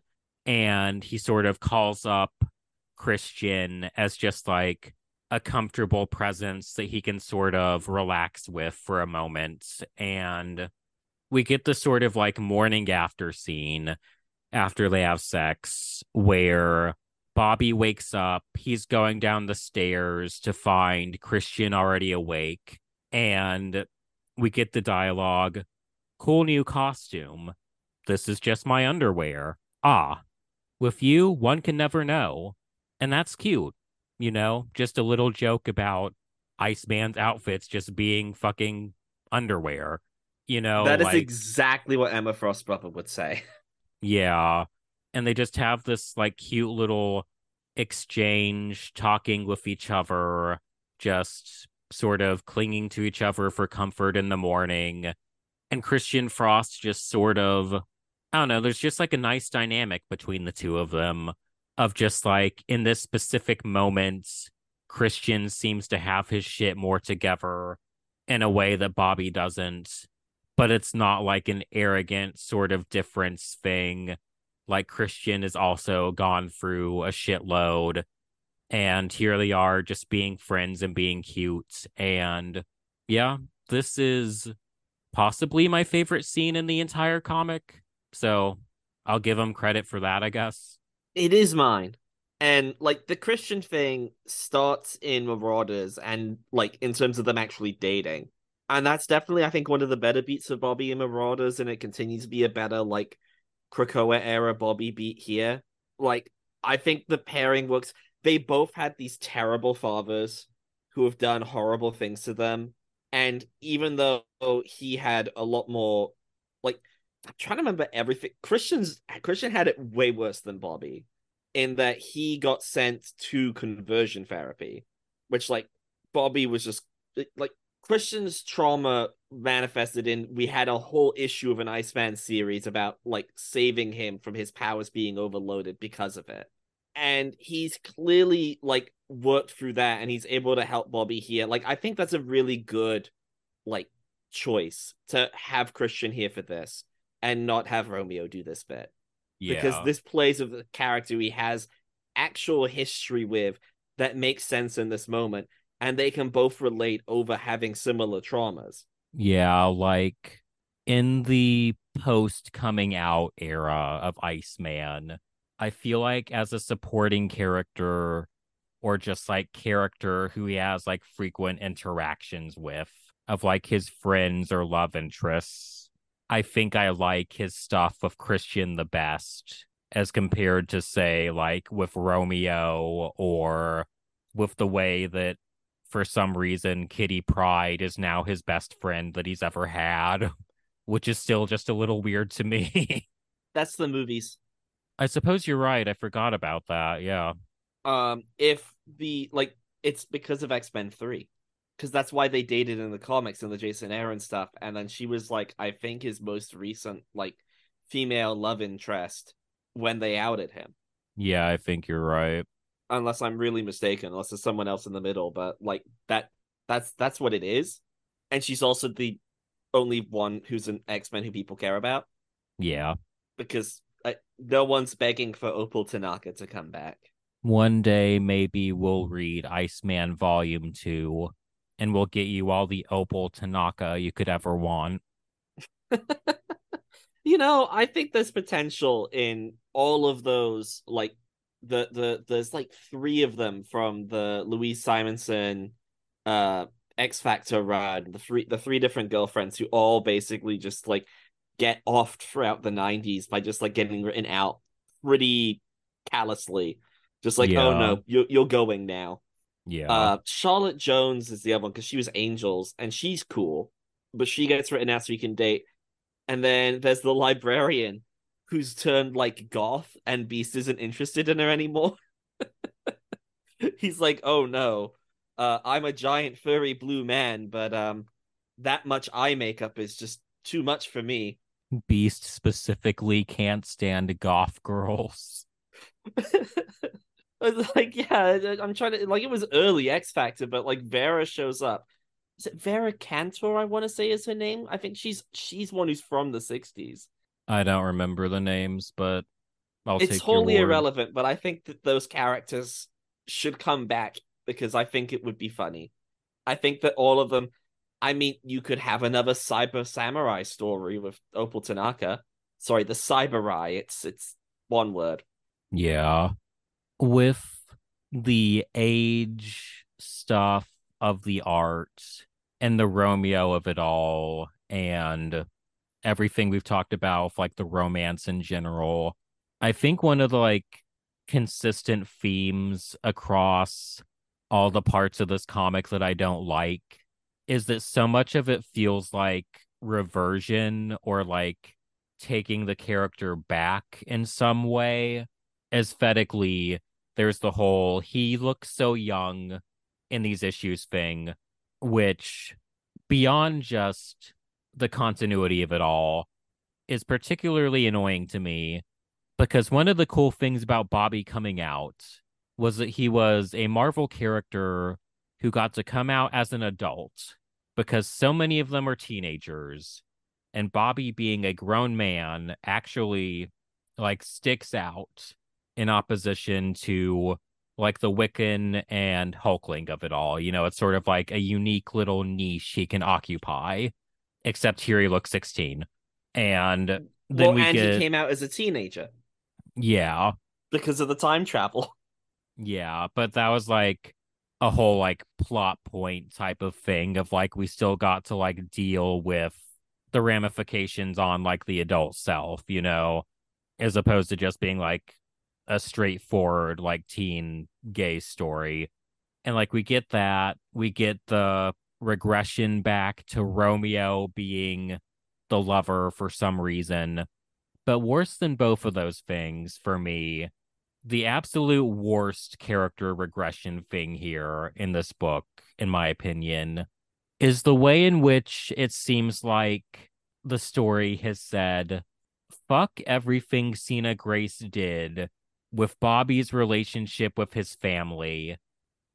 Speaker 7: And he sort of calls up Christian as just like a comfortable presence that he can sort of relax with for a moment. And we get the sort of like morning after scene after they have sex where Bobby wakes up. He's going down the stairs to find Christian already awake. And we get the dialogue cool new costume. This is just my underwear. Ah, with you, one can never know. And that's cute. You know, just a little joke about Iceman's outfits just being fucking underwear. You know,
Speaker 8: that is
Speaker 7: like,
Speaker 8: exactly what Emma Frost brother would say.
Speaker 7: yeah. And they just have this like cute little exchange talking with each other, just sort of clinging to each other for comfort in the morning. And Christian Frost just sort of, I don't know, there's just like a nice dynamic between the two of them of just like in this specific moment, Christian seems to have his shit more together in a way that Bobby doesn't. But it's not like an arrogant sort of difference thing. Like Christian has also gone through a shitload. And here they are just being friends and being cute. And yeah, this is possibly my favorite scene in the entire comic. So I'll give them credit for that, I guess.
Speaker 8: It is mine. And like the Christian thing starts in Marauders and like in terms of them actually dating. And that's definitely, I think, one of the better beats of Bobby and Marauders, and it continues to be a better like Krakoa era Bobby beat here. Like, I think the pairing works. They both had these terrible fathers who have done horrible things to them. And even though he had a lot more like I'm trying to remember everything. Christian's Christian had it way worse than Bobby in that he got sent to conversion therapy, which like Bobby was just like Christian's trauma manifested in we had a whole issue of an Iceman series about like saving him from his powers being overloaded because of it. And he's clearly like worked through that and he's able to help Bobby here. Like I think that's a really good like choice to have Christian here for this and not have Romeo do this bit.
Speaker 7: Yeah.
Speaker 8: Because this plays with a character he has actual history with that makes sense in this moment. and they can both relate over having similar traumas.
Speaker 7: Yeah, like in the post coming out era of Iceman, I feel like as a supporting character or just like character who he has like frequent interactions with of like his friends or love interests, I think I like his stuff with Christian the best as compared to say like with Romeo or with the way that for some reason Kitty Pryde is now his best friend that he's ever had, which is still just a little weird to me.
Speaker 8: That's the movies.
Speaker 7: I suppose you're right. I forgot about that. Yeah.
Speaker 8: Um, if the like, it's because of X Men Three, because that's why they dated in the comics and the Jason Aaron stuff, and then she was like, I think his most recent like female love interest when they outed him.
Speaker 7: Yeah, I think you're right.
Speaker 8: Unless I'm really mistaken, unless there's someone else in the middle, but like that that's that's what it is. And she's also the only one who's an X-Men who people care about.
Speaker 7: Yeah.
Speaker 8: Because no one's begging for Opal Tanaka to come back.
Speaker 7: One day maybe we'll read Iceman Volume 2 and we'll get you all the Opal Tanaka you could ever want.
Speaker 8: you know, I think there's potential in all of those like the the there's like three of them from the Louise Simonson uh X Factor run, the three the three different girlfriends who all basically just like get offed throughout the 90s by just like getting written out pretty callously. Just like, oh no, you're you're going now.
Speaker 7: Yeah.
Speaker 8: Uh Charlotte Jones is the other one because she was Angels and she's cool, but she gets written out so you can date. And then there's the librarian who's turned like goth and Beast isn't interested in her anymore. He's like, oh no, uh, I'm a giant furry blue man, but um, that much eye makeup is just too much for me.
Speaker 7: Beast specifically can't stand goth girls.
Speaker 8: Like, yeah, I'm trying to like it was early X Factor, but like Vera shows up. Is it Vera Cantor? I want to say is her name. I think she's she's one who's from the '60s.
Speaker 7: I don't remember the names, but I'll
Speaker 8: it's
Speaker 7: take your
Speaker 8: wholly
Speaker 7: word.
Speaker 8: irrelevant, but I think that those characters should come back because I think it would be funny. I think that all of them. I mean, you could have another Cyber Samurai story with Opal Tanaka. Sorry, the Cyberai. It's it's one word.
Speaker 7: Yeah. With the age stuff of the art and the Romeo of it all and everything we've talked about, like the romance in general, I think one of the like consistent themes across all the parts of this comic that I don't like is that so much of it feels like reversion or like taking the character back in some way. Aesthetically there's the whole he looks so young in these issues thing which beyond just the continuity of it all is particularly annoying to me. Because one of the cool things about Bobby coming out was that he was a Marvel character who got to come out as an adult because so many of them are teenagers and Bobby being a grown man actually like sticks out in opposition to like the Wiccan and Hulkling of it all. You know, it's sort of like a unique little niche he can occupy, except here he looks 16. And then
Speaker 8: well,
Speaker 7: we
Speaker 8: and
Speaker 7: get,
Speaker 8: he came out as a teenager
Speaker 7: yeah,
Speaker 8: because of the time travel.
Speaker 7: yeah, but that was like a whole like plot point type of thing of like we still got to like deal with the ramifications on like the adult self, you know, as opposed to just being like a straightforward like teen gay story. And like we get that, we get the regression back to Romeo being the lover for some reason. But worse than both of those things for me, the absolute worst character regression thing here in this book, in my opinion, is the way in which it seems like the story has said, fuck everything Sina Grace did with Bobby's relationship with his family,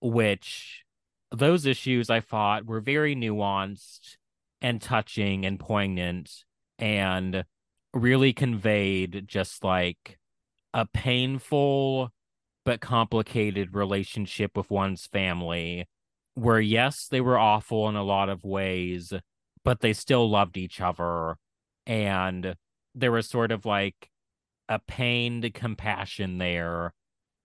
Speaker 7: which those issues I thought were very nuanced and touching and poignant and really conveyed just like a painful but complicated relationship with one's family where yes, they were awful in a lot of ways, but they still loved each other. And there was sort of like a pained compassion there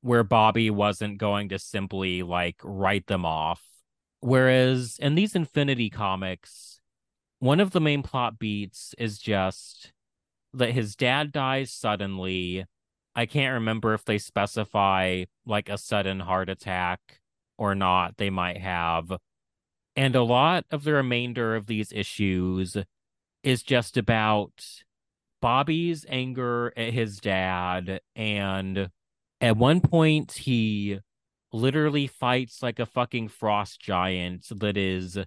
Speaker 7: where Bobby wasn't going to simply like write them off. Whereas in these Infinity comics, one of the main plot beats is just that his dad dies suddenly. I can't remember if they specify like a sudden heart attack or not, they might have. And a lot of the remainder of these issues is just about Bobby's anger at his dad. And at one point, he literally fights like a fucking frost giant that is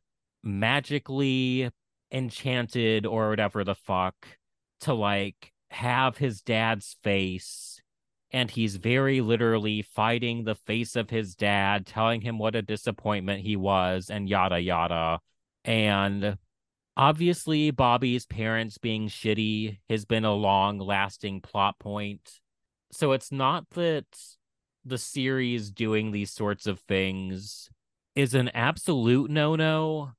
Speaker 7: magically enchanted or whatever the fuck to like have his dad's face and he's very literally fighting the face of his dad telling him what a disappointment he was and yada yada. And obviously bobby's parents being shitty has been a long lasting plot point. So it's not that the series doing these sorts of things is an absolute no-no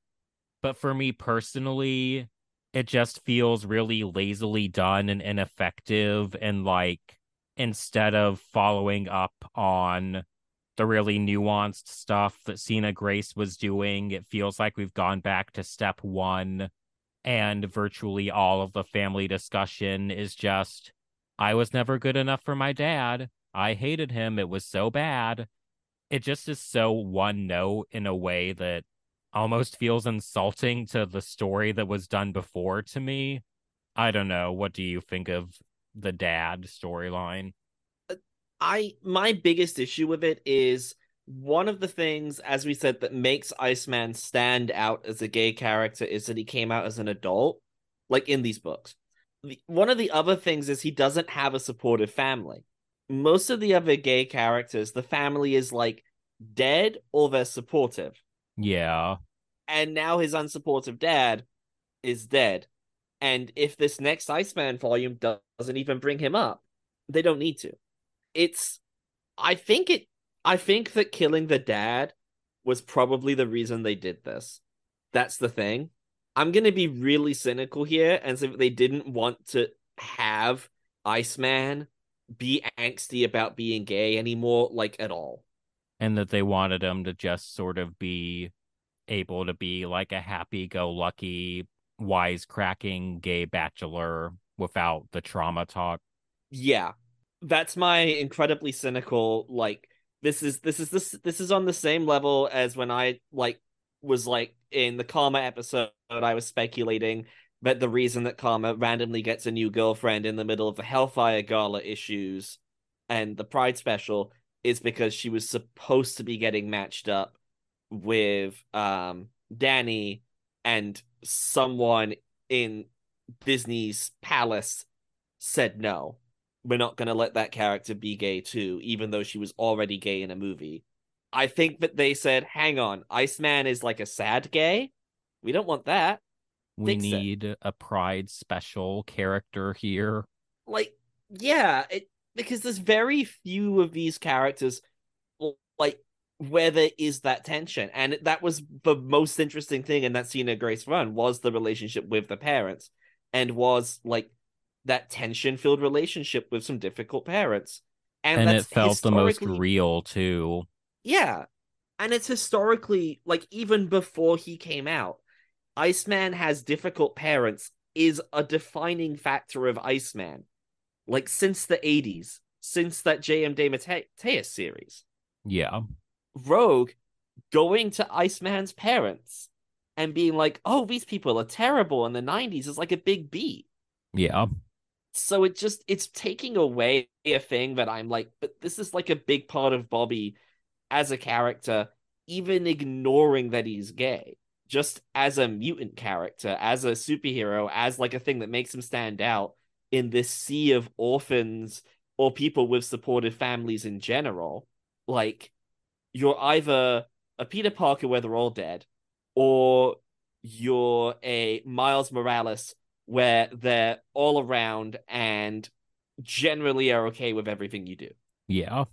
Speaker 7: but for me personally it just feels really lazily done and ineffective and like instead of following up on the really nuanced stuff that Sina Grace was doing, it feels like we've gone back to step one and virtually all of the family discussion is just I was never good enough for my dad. I hated him. It was so bad. It just is so one note in a way that almost feels insulting to the story that was done before to me. I don't know. What do you think of the dad storyline?
Speaker 8: Uh, I my biggest issue with it is one of the things, as we said, that makes Iceman stand out as a gay character is that he came out as an adult, like in these books. The, one of the other things is he doesn't have a supportive family. Most of the other gay characters, the family is like dead or they're supportive.
Speaker 7: Yeah.
Speaker 8: And now his unsupportive dad is dead. And if this next Iceman volume doesn't even bring him up, they don't need to. It's I think it I think that killing the dad was probably the reason they did this. That's the thing. I'm going to be really cynical here and say they didn't want to have Iceman be angsty about being gay anymore, like at all.
Speaker 7: And that they wanted him to just sort of be able to be like a happy go lucky, wisecracking gay bachelor without the trauma talk.
Speaker 8: Yeah. That's my incredibly cynical like this is this is this this is on the same level as when I like was like in the Karma episode I was speculating that the reason that Karma randomly gets a new girlfriend in the middle of the Hellfire Gala issues and the Pride special is because she was supposed to be getting matched up with um Dani and someone in Disney's palace said no. We're not going to let that character be gay too, even though she was already gay in a movie. I think that they said, hang on, Iceman is like a sad gay. We don't want that.
Speaker 7: We need a pride special character here.
Speaker 8: Like, yeah, it because there's very few of these characters like where there is that tension. And that was the most interesting thing in that Sina Grace run was the relationship with the parents and was like that tension filled relationship with some difficult parents. And,
Speaker 7: And, it felt the most real too.
Speaker 8: Yeah. And it's historically like even before he came out, Iceman has difficult parents is a defining factor of Iceman. Like since the 80s, since that J.M. DeMatteis series.
Speaker 7: Yeah.
Speaker 8: Rogue going to Iceman's parents and being like, "Oh, these people are terrible." In the '90s is like a big beat.
Speaker 7: Yeah.
Speaker 8: So it just it's taking away a thing that I'm like, but this is like a big part of Bobby as a character, even ignoring that he's gay, just as a mutant character, as a superhero, as like a thing that makes him stand out in this sea of orphans or people with supportive families in general. Like, you're either a Peter Parker where they're all dead, or you're a Miles Morales where they're all around and generally are okay with everything you do
Speaker 7: Yeah.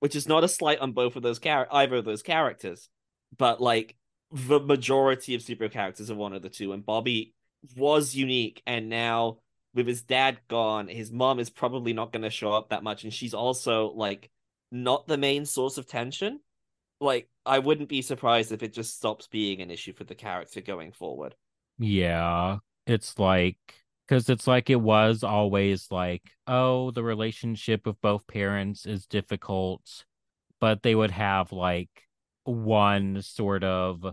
Speaker 8: which is not a slight on both of those char- either of those characters but like the majority of superhero characters are one of the two, and Bobby was unique, and now with his dad gone, his mom is probably not going to show up that much, and she's also like not the main source of tension. Like, I wouldn't be surprised if it just stops being an issue for the character going forward.
Speaker 7: Yeah, it's like because it's like it was always like, oh, the relationship of both parents is difficult, but they would have like one sort of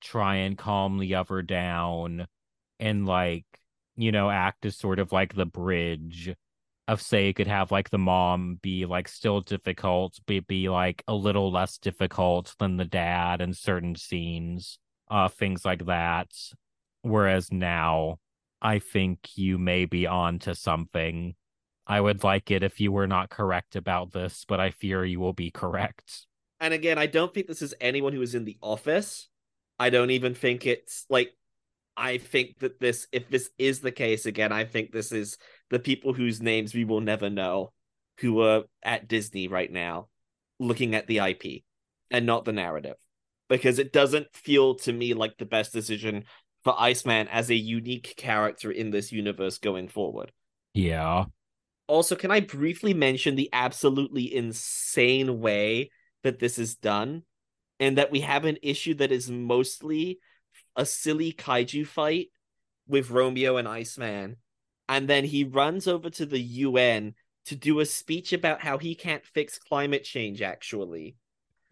Speaker 7: try and calm the other down and like, you know, act as sort of like the bridge of say could have like the mom be like still difficult, but be like a little less difficult than the dad in certain scenes, uh, things like that. Whereas now I think you may be on to something. I would like it if you were not correct about this, but I fear you will be correct.
Speaker 8: And again, I don't think this is anyone who is in the office. I don't even think it's like I think that this if this is the case again, I think this is the people whose names we will never know who are at Disney right now looking at the IP and not the narrative. Because it doesn't feel to me like the best decision for Iceman as a unique character in this universe going forward.
Speaker 7: Yeah.
Speaker 8: Also, can I briefly mention the absolutely insane way that this is done? And that we have an issue that is mostly a silly kaiju fight with Romeo and Iceman. And then he runs over to the UN to do a speech about how he can't fix climate change, actually.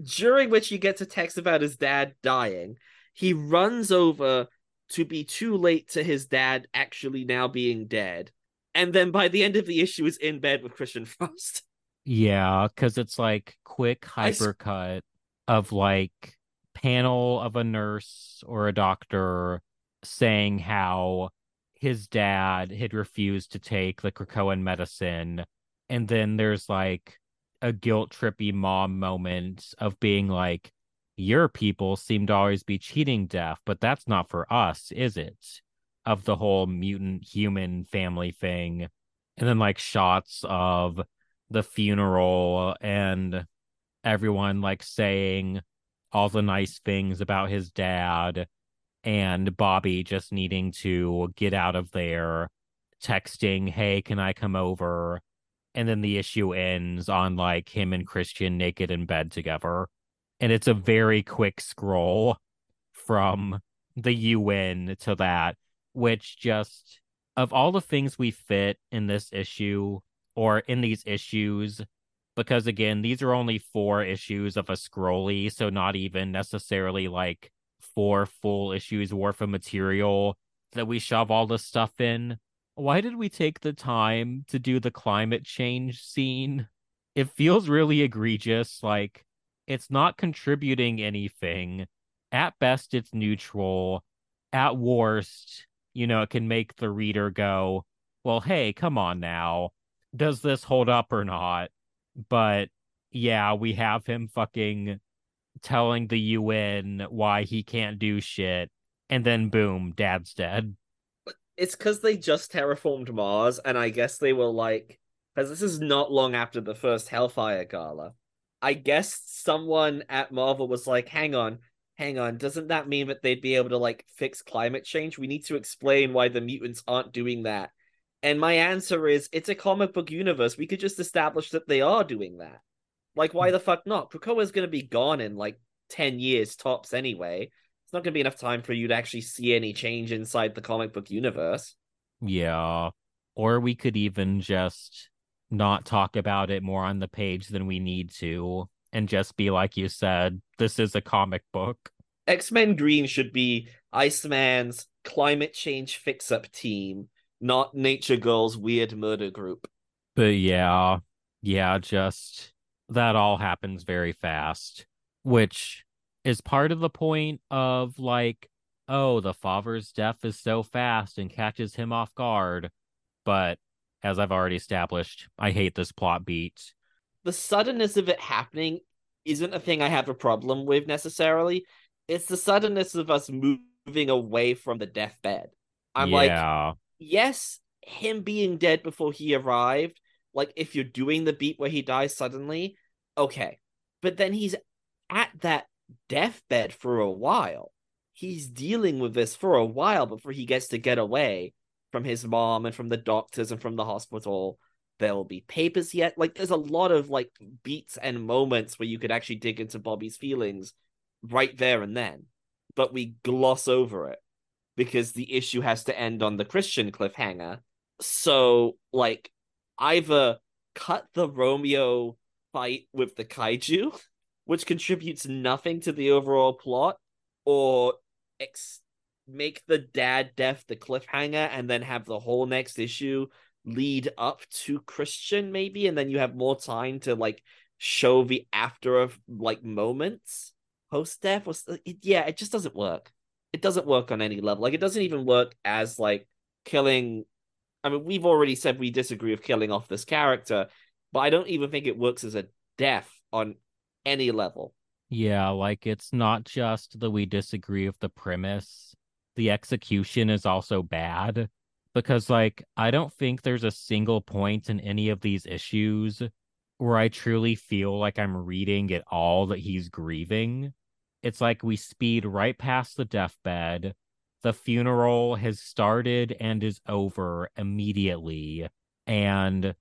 Speaker 8: During which he gets a text about his dad dying. He runs over to be too late to his dad actually now being dead. And then by the end of the issue is in bed with Christian Frost.
Speaker 7: Yeah, because it's like quick hypercut of like panel of a nurse or a doctor saying how his dad had refused to take the Krakoan medicine. And then there's like a guilt trippy mom moment of being like, your people seem to always be cheating death, but that's not for us, is it? Of the whole mutant human family thing. And then like shots of the funeral and everyone like saying all the nice things about his dad and Bobby just needing to get out of there, texting, Hey, can I come over? And then the issue ends on like him and Christian naked in bed together and it's a very quick scroll from the UN to that, which just of all the things we fit in this issue or in these issues, because again, these are only four issues of a scrolly, so not even necessarily like four full issues worth of material that we shove all this stuff in. Why did we take the time to do the climate change scene? It feels really egregious. Like, it's not contributing anything. At best, it's neutral. At worst, you know, it can make the reader go, well, hey, come on now. Does this hold up or not? But yeah, we have him fucking telling the UN why he can't do shit. And then boom, dad's dead.
Speaker 8: It's because they just terraformed Mars, and I guess they were like, because this is not long after the first Hellfire Gala. I guess someone at Marvel was like, hang on, hang on, doesn't that mean that they'd be able to like fix climate change? We need to explain why the mutants aren't doing that. And my answer is it's a comic book universe. We could just establish that they are doing that. Like, why hmm. the fuck not? Krakoa's gonna be gone in like 10 years tops anyway. It's not gonna be enough time for you to actually see any change inside the comic book universe.
Speaker 7: Yeah. Or we could even just not talk about it more on the page than we need to and just be like you said this is a comic book
Speaker 8: x-men green should be iceman's climate change fix-up team not nature girl's weird murder group
Speaker 7: but yeah yeah just that all happens very fast which is part of the point of like oh the father's death is so fast and catches him off guard but as I've already established, I hate this plot beat.
Speaker 8: The suddenness of it happening isn't a thing I have a problem with necessarily. It's the suddenness of us moving away from the deathbed. I'm yeah. like, yes, him being dead before he arrived, like if you're doing the beat where he dies suddenly, okay. But then he's at that deathbed for a while. He's dealing with this for a while before he gets to get away from his mom and from the doctors and from the hospital. There will be papers yet. Like, there's a lot of like beats and moments where you could actually dig into Bobby's feelings right there and then. But we gloss over it because the issue has to end on the Christian cliffhanger. So, like, either cut the Romeo fight with the kaiju, which contributes nothing to the overall plot, or ex- make the dad death the cliffhanger and then have the whole next issue lead up to Christian, maybe, and then you have more time to like show the after of like moments post death. Was uh, yeah, it just doesn't work. It doesn't work on any level. Like it doesn't even work as like killing. I mean, we've already said we disagree with killing off this character, but I don't even think it works as a death on any level.
Speaker 7: Yeah, like it's not just that we disagree with the premise, the execution is also bad. Because, like, I don't think there's a single point in any of these issues where I truly feel like I'm reading it all that he's grieving. It's like we speed right past the deathbed. The funeral has started and is over immediately. And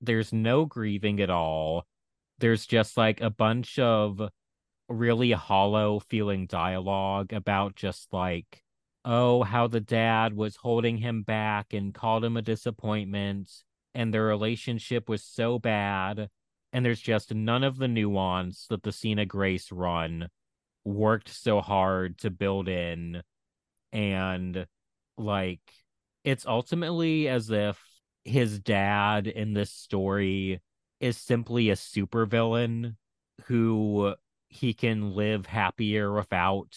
Speaker 7: there's no grieving at all. There's just like a bunch of really hollow feeling dialogue about just like, oh, how the dad was holding him back and called him a disappointment, and their relationship was so bad. And there's just none of the nuance that the Sina Grace run worked so hard to build in. And like, it's ultimately as if his dad in this story is simply a supervillain who he can live happier without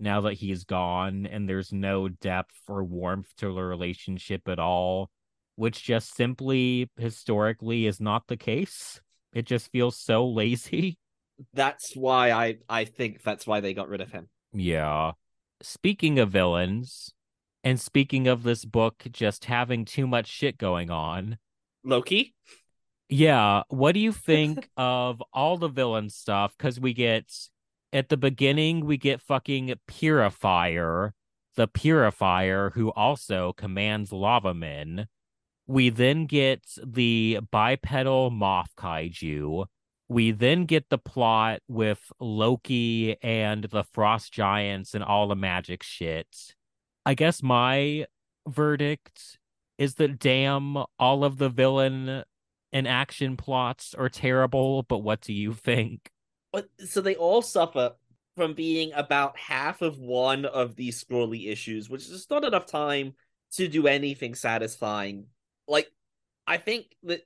Speaker 7: now that he's gone and there's no depth or warmth to the relationship at all which just simply historically is not the case. It just feels so lazy.
Speaker 8: That's why i i think that's why they got rid of him.
Speaker 7: Yeah speaking of villains and speaking of this book just having too much shit going on.
Speaker 8: Loki?
Speaker 7: Yeah what do you think of all the villain stuff? Because we get at the beginning we get fucking purifier the purifier who also commands lava men. We then get the bipedal moth kaiju we then get the plot with loki and the frost giants and all the magic shit i guess my verdict is that damn all of the villain and action plots are terrible, but what do you think?
Speaker 8: So they all suffer from being about half of one of these scrolly issues, which is just not enough time to do anything satisfying. Like, I think that,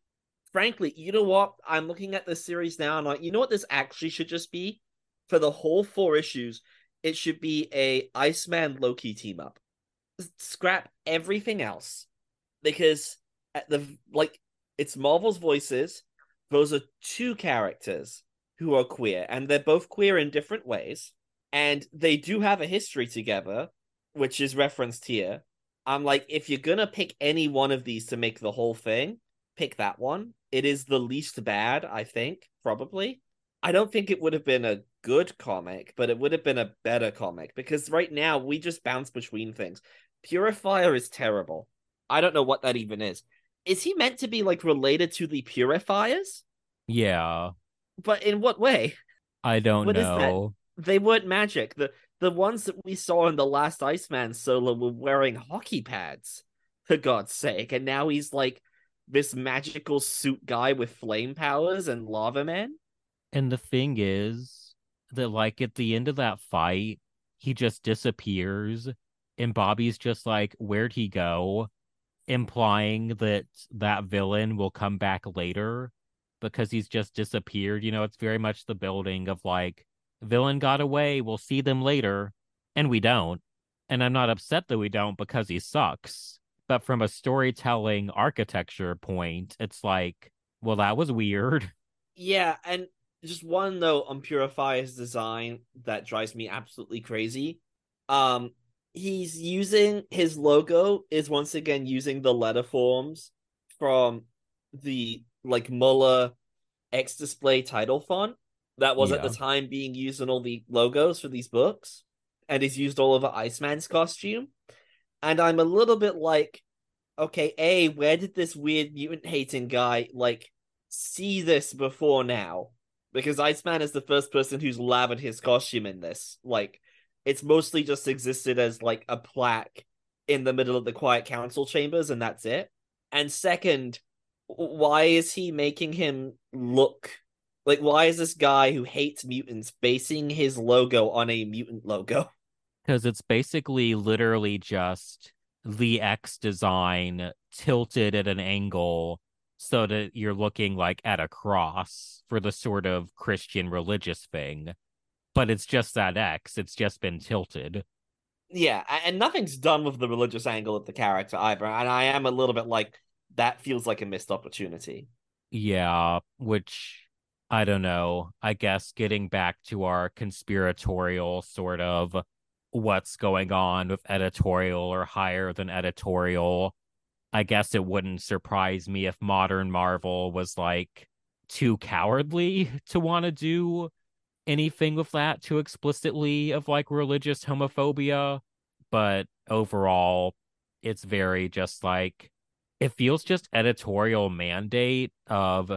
Speaker 8: frankly, you know what? I'm looking at this series now, and like, you know what this actually should just be for the whole four issues. It should be a Iceman Loki team up. Scrap everything else because at the like it's Marvel's voices. Those are two characters who are queer, and they're both queer in different ways. And they do have a history together, which is referenced here. I'm like, if you're gonna pick any one of these to make the whole thing, pick that one. It is the least bad, I think, probably. I don't think it would have been a good comic, but it would have been a better comic because right now we just bounce between things. Purifier is terrible. I don't know what that even is is he meant to be like related to the purifiers?
Speaker 7: Yeah.
Speaker 8: But in what way?
Speaker 7: I don't
Speaker 8: What is
Speaker 7: know.
Speaker 8: They weren't magic. The the ones that we saw in the last Iceman solo were wearing hockey pads, for God's sake. And now he's like this magical suit guy with flame powers and lava man.
Speaker 7: And the thing is that like at the end of that fight, he just disappears and Bobby's just like, where'd he go? Implying that that villain will come back later because he's just disappeared. You know, it's very much the building of like, villain got away, we'll see them later. And we don't. And I'm not upset that we don't because he sucks. But from a storytelling architecture point, it's like, well, that was weird.
Speaker 8: Yeah, and just one note on Purifier's design that drives me absolutely crazy. Um, he's using his logo is once again using the letter forms from the like Muller X display title font that was at the time being used in all the logos for these books and is used all over Iceman's costume. And I'm a little bit like, okay, A, where did this weird mutant hating guy like see this before now? Because Iceman is the first person who's lathered his costume in this. Like, it's mostly just existed as like a plaque in the middle of the quiet council chambers, and that's it. And second, why is he making him look like why is this guy who hates mutants basing his logo on a mutant logo?
Speaker 7: because it's basically literally just the X design tilted at an angle so that you're looking like at a cross for the sort of Christian religious thing. But it's just that X, it's just been tilted.
Speaker 8: Yeah, and nothing's done with the religious angle of the character either. And I am a little bit like that feels like a missed opportunity.
Speaker 7: Yeah, which I don't know. I guess getting back to our conspiratorial sort of what's going on with editorial or higher than editorial, I guess it wouldn't surprise me if modern Marvel was like too cowardly to want to do anything with that too explicitly of like religious homophobia. But overall, it's very just like it feels just editorial mandate of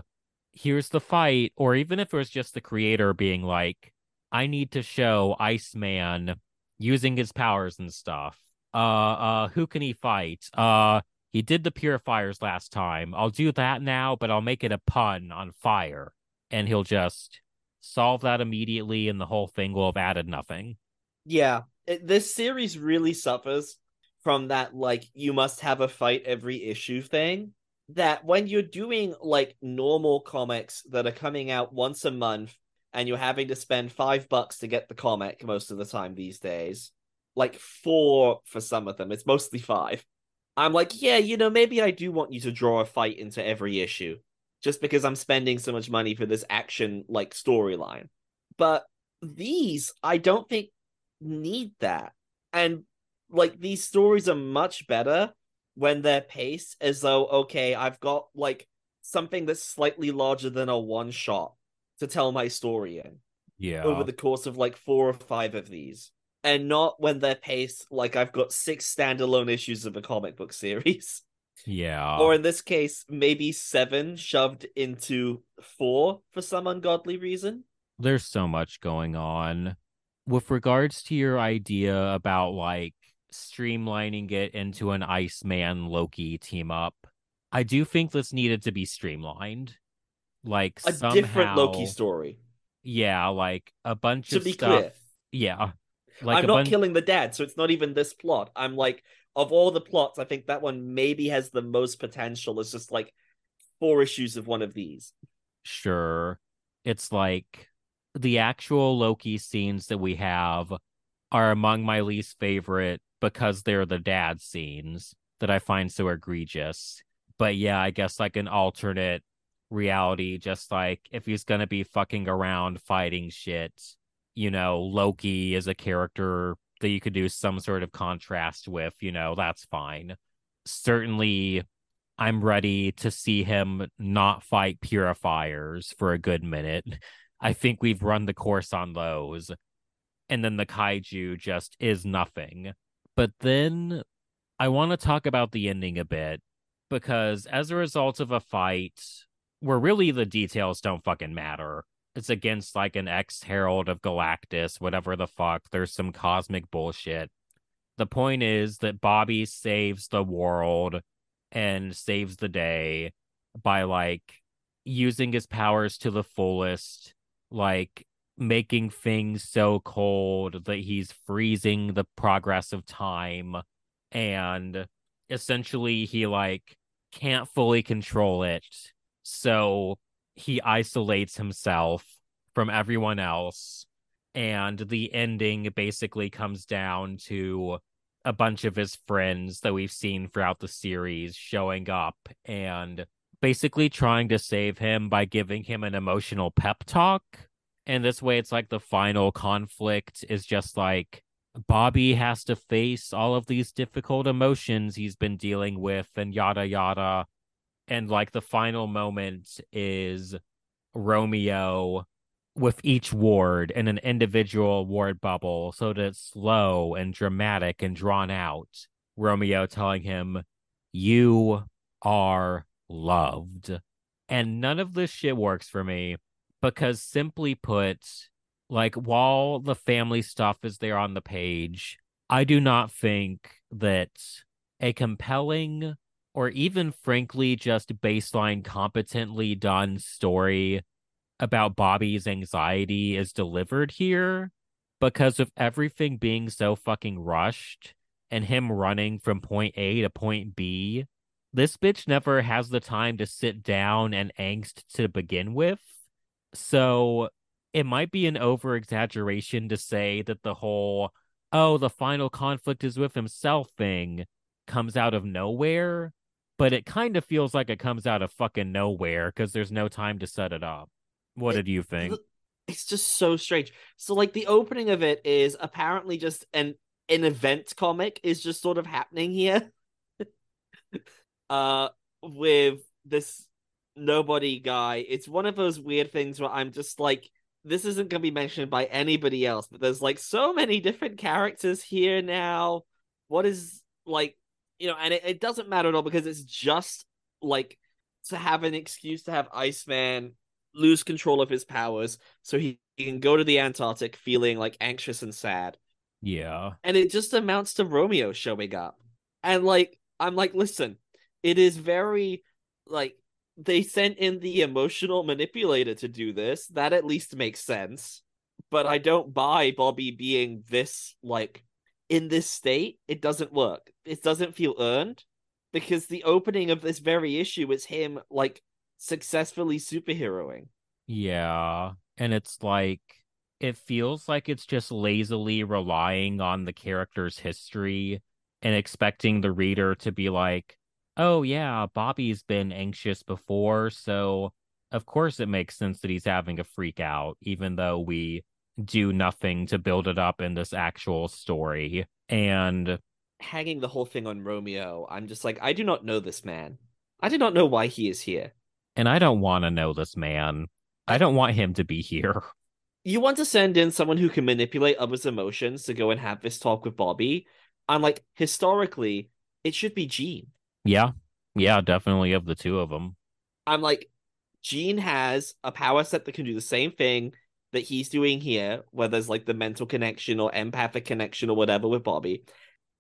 Speaker 7: here's the fight or even if it was just the creator being like i need to show iceman using his powers and stuff. Uh uh who can he fight? Uh he did the purifiers last time. I'll do that now but i'll make it a pun on fire. And he'll just solve that immediately and the whole thing will have added nothing.
Speaker 8: Yeah, it, this series really suffers from that like you must have a fight every issue thing. That when you're doing like normal comics that are coming out once a month and you're having to spend five bucks to get the comic most of the time these days, like four for some of them, it's mostly five. I'm like, yeah, you know, maybe I do want you to draw a fight into every issue just because I'm spending so much money for this action like storyline. But these, I don't think need that. And like these stories are much better when they're paced as though, okay, I've got like something that's slightly larger than a one shot to tell my story in
Speaker 7: yeah
Speaker 8: over the course of like four or five of these. And not when they're paced like I've got six standalone issues of a comic book series.
Speaker 7: yeah
Speaker 8: or in this case, maybe seven shoved into four for some ungodly reason.
Speaker 7: there's so much going on with regards to your idea about like streamlining it into an Iceman Loki team up. I do think this needed to be streamlined. Like
Speaker 8: A
Speaker 7: somehow,
Speaker 8: different Loki story.
Speaker 7: Yeah, like a bunch
Speaker 8: To
Speaker 7: of
Speaker 8: be
Speaker 7: stuff.
Speaker 8: clear.
Speaker 7: Yeah. Like
Speaker 8: I'm not
Speaker 7: bunch
Speaker 8: killing the dad, so it's not even this plot. I'm like, of all the plots, I think that one maybe has the most potential. It's just like four issues of one of these.
Speaker 7: sure. It's like the actual Loki scenes that we have are among my least favorite because they're the dad scenes that I find so egregious. But yeah, I guess like an alternate reality, just like if he's gonna be fucking around fighting shit, you know, Loki is a character that you could do some sort of contrast with, you know, that's fine. Certainly I'm ready to see him not fight purifiers for a good minute. I think we've run the course on those. And then the kaiju just is nothing. But then I want to talk about the ending a bit because as a result of a fight where really the details don't fucking matter, it's against like an ex herald of Galactus, whatever the fuck. There's some cosmic bullshit. The point is that Bobby saves the world and saves the day by like using his powers to the fullest, like making things so cold that he's freezing the progress of time and essentially he like can't fully control it so he isolates himself from everyone else and the ending basically comes down to a bunch of his friends that we've seen throughout the series showing up and basically trying to save him by giving him an emotional pep talk. And this way, it's like the final conflict is just like Bobby has to face all of these difficult emotions he's been dealing with, and yada yada. And like the final moment is Romeo with each ward in an individual ward bubble so that it's slow and dramatic and drawn out. Romeo telling him, You are loved. And none of this shit works for me because, simply put, like while the family stuff is there on the page, I do not think that a compelling or even frankly just baseline competently done story about Bobby's anxiety is delivered here because of everything being so fucking rushed and him running from point A to point B. This bitch never has the time to sit down and angst to begin with. So it might be an over exaggeration to say that the whole, oh, the final conflict is with himself thing comes out of nowhere, but it kind of feels like it comes out of fucking nowhere because there's no time to set it up. What did you think?
Speaker 8: It's just so strange. So like the opening of it is apparently just an an event comic is just sort of happening here. uh with this nobody guy. It's one of those weird things where I'm just like this isn't going to be mentioned by anybody else, but there's like so many different characters here now. What is like, you know, and it, it doesn't matter at all because it's just like to have an excuse to have Iceman lose control of his powers so he, he can go to the Antarctic feeling like anxious and sad.
Speaker 7: Yeah.
Speaker 8: And it just amounts to Romeo showing up. And like, I'm like, listen, it is very like they sent in the emotional manipulator to do this. That at least makes sense. But I don't buy Bobby being this like in this state. It doesn't work. It doesn't feel earned because the opening of this very issue is him like successfully superheroing.
Speaker 7: Yeah. And it's like it feels like it's just lazily relying on the character's history and expecting the reader to be like, oh, yeah, Bobby's been anxious before. So, of course, it makes sense that he's having a freak out, even though we do nothing to build it up in this actual story. And
Speaker 8: hanging the whole thing on Romeo, I'm just like, I do not know this man. I do not know why he is here.
Speaker 7: And I don't want to know this man. I don't want him to be here.
Speaker 8: You want to send in someone who can manipulate others' emotions to go and have this talk with Bobby. I'm like, historically, it should be Jean.
Speaker 7: Yeah. Yeah, definitely of the two of them.
Speaker 8: I'm like, Jean has a power set that can do the same thing that he's doing here, where there's like the mental connection or empathic connection or whatever with Bobby.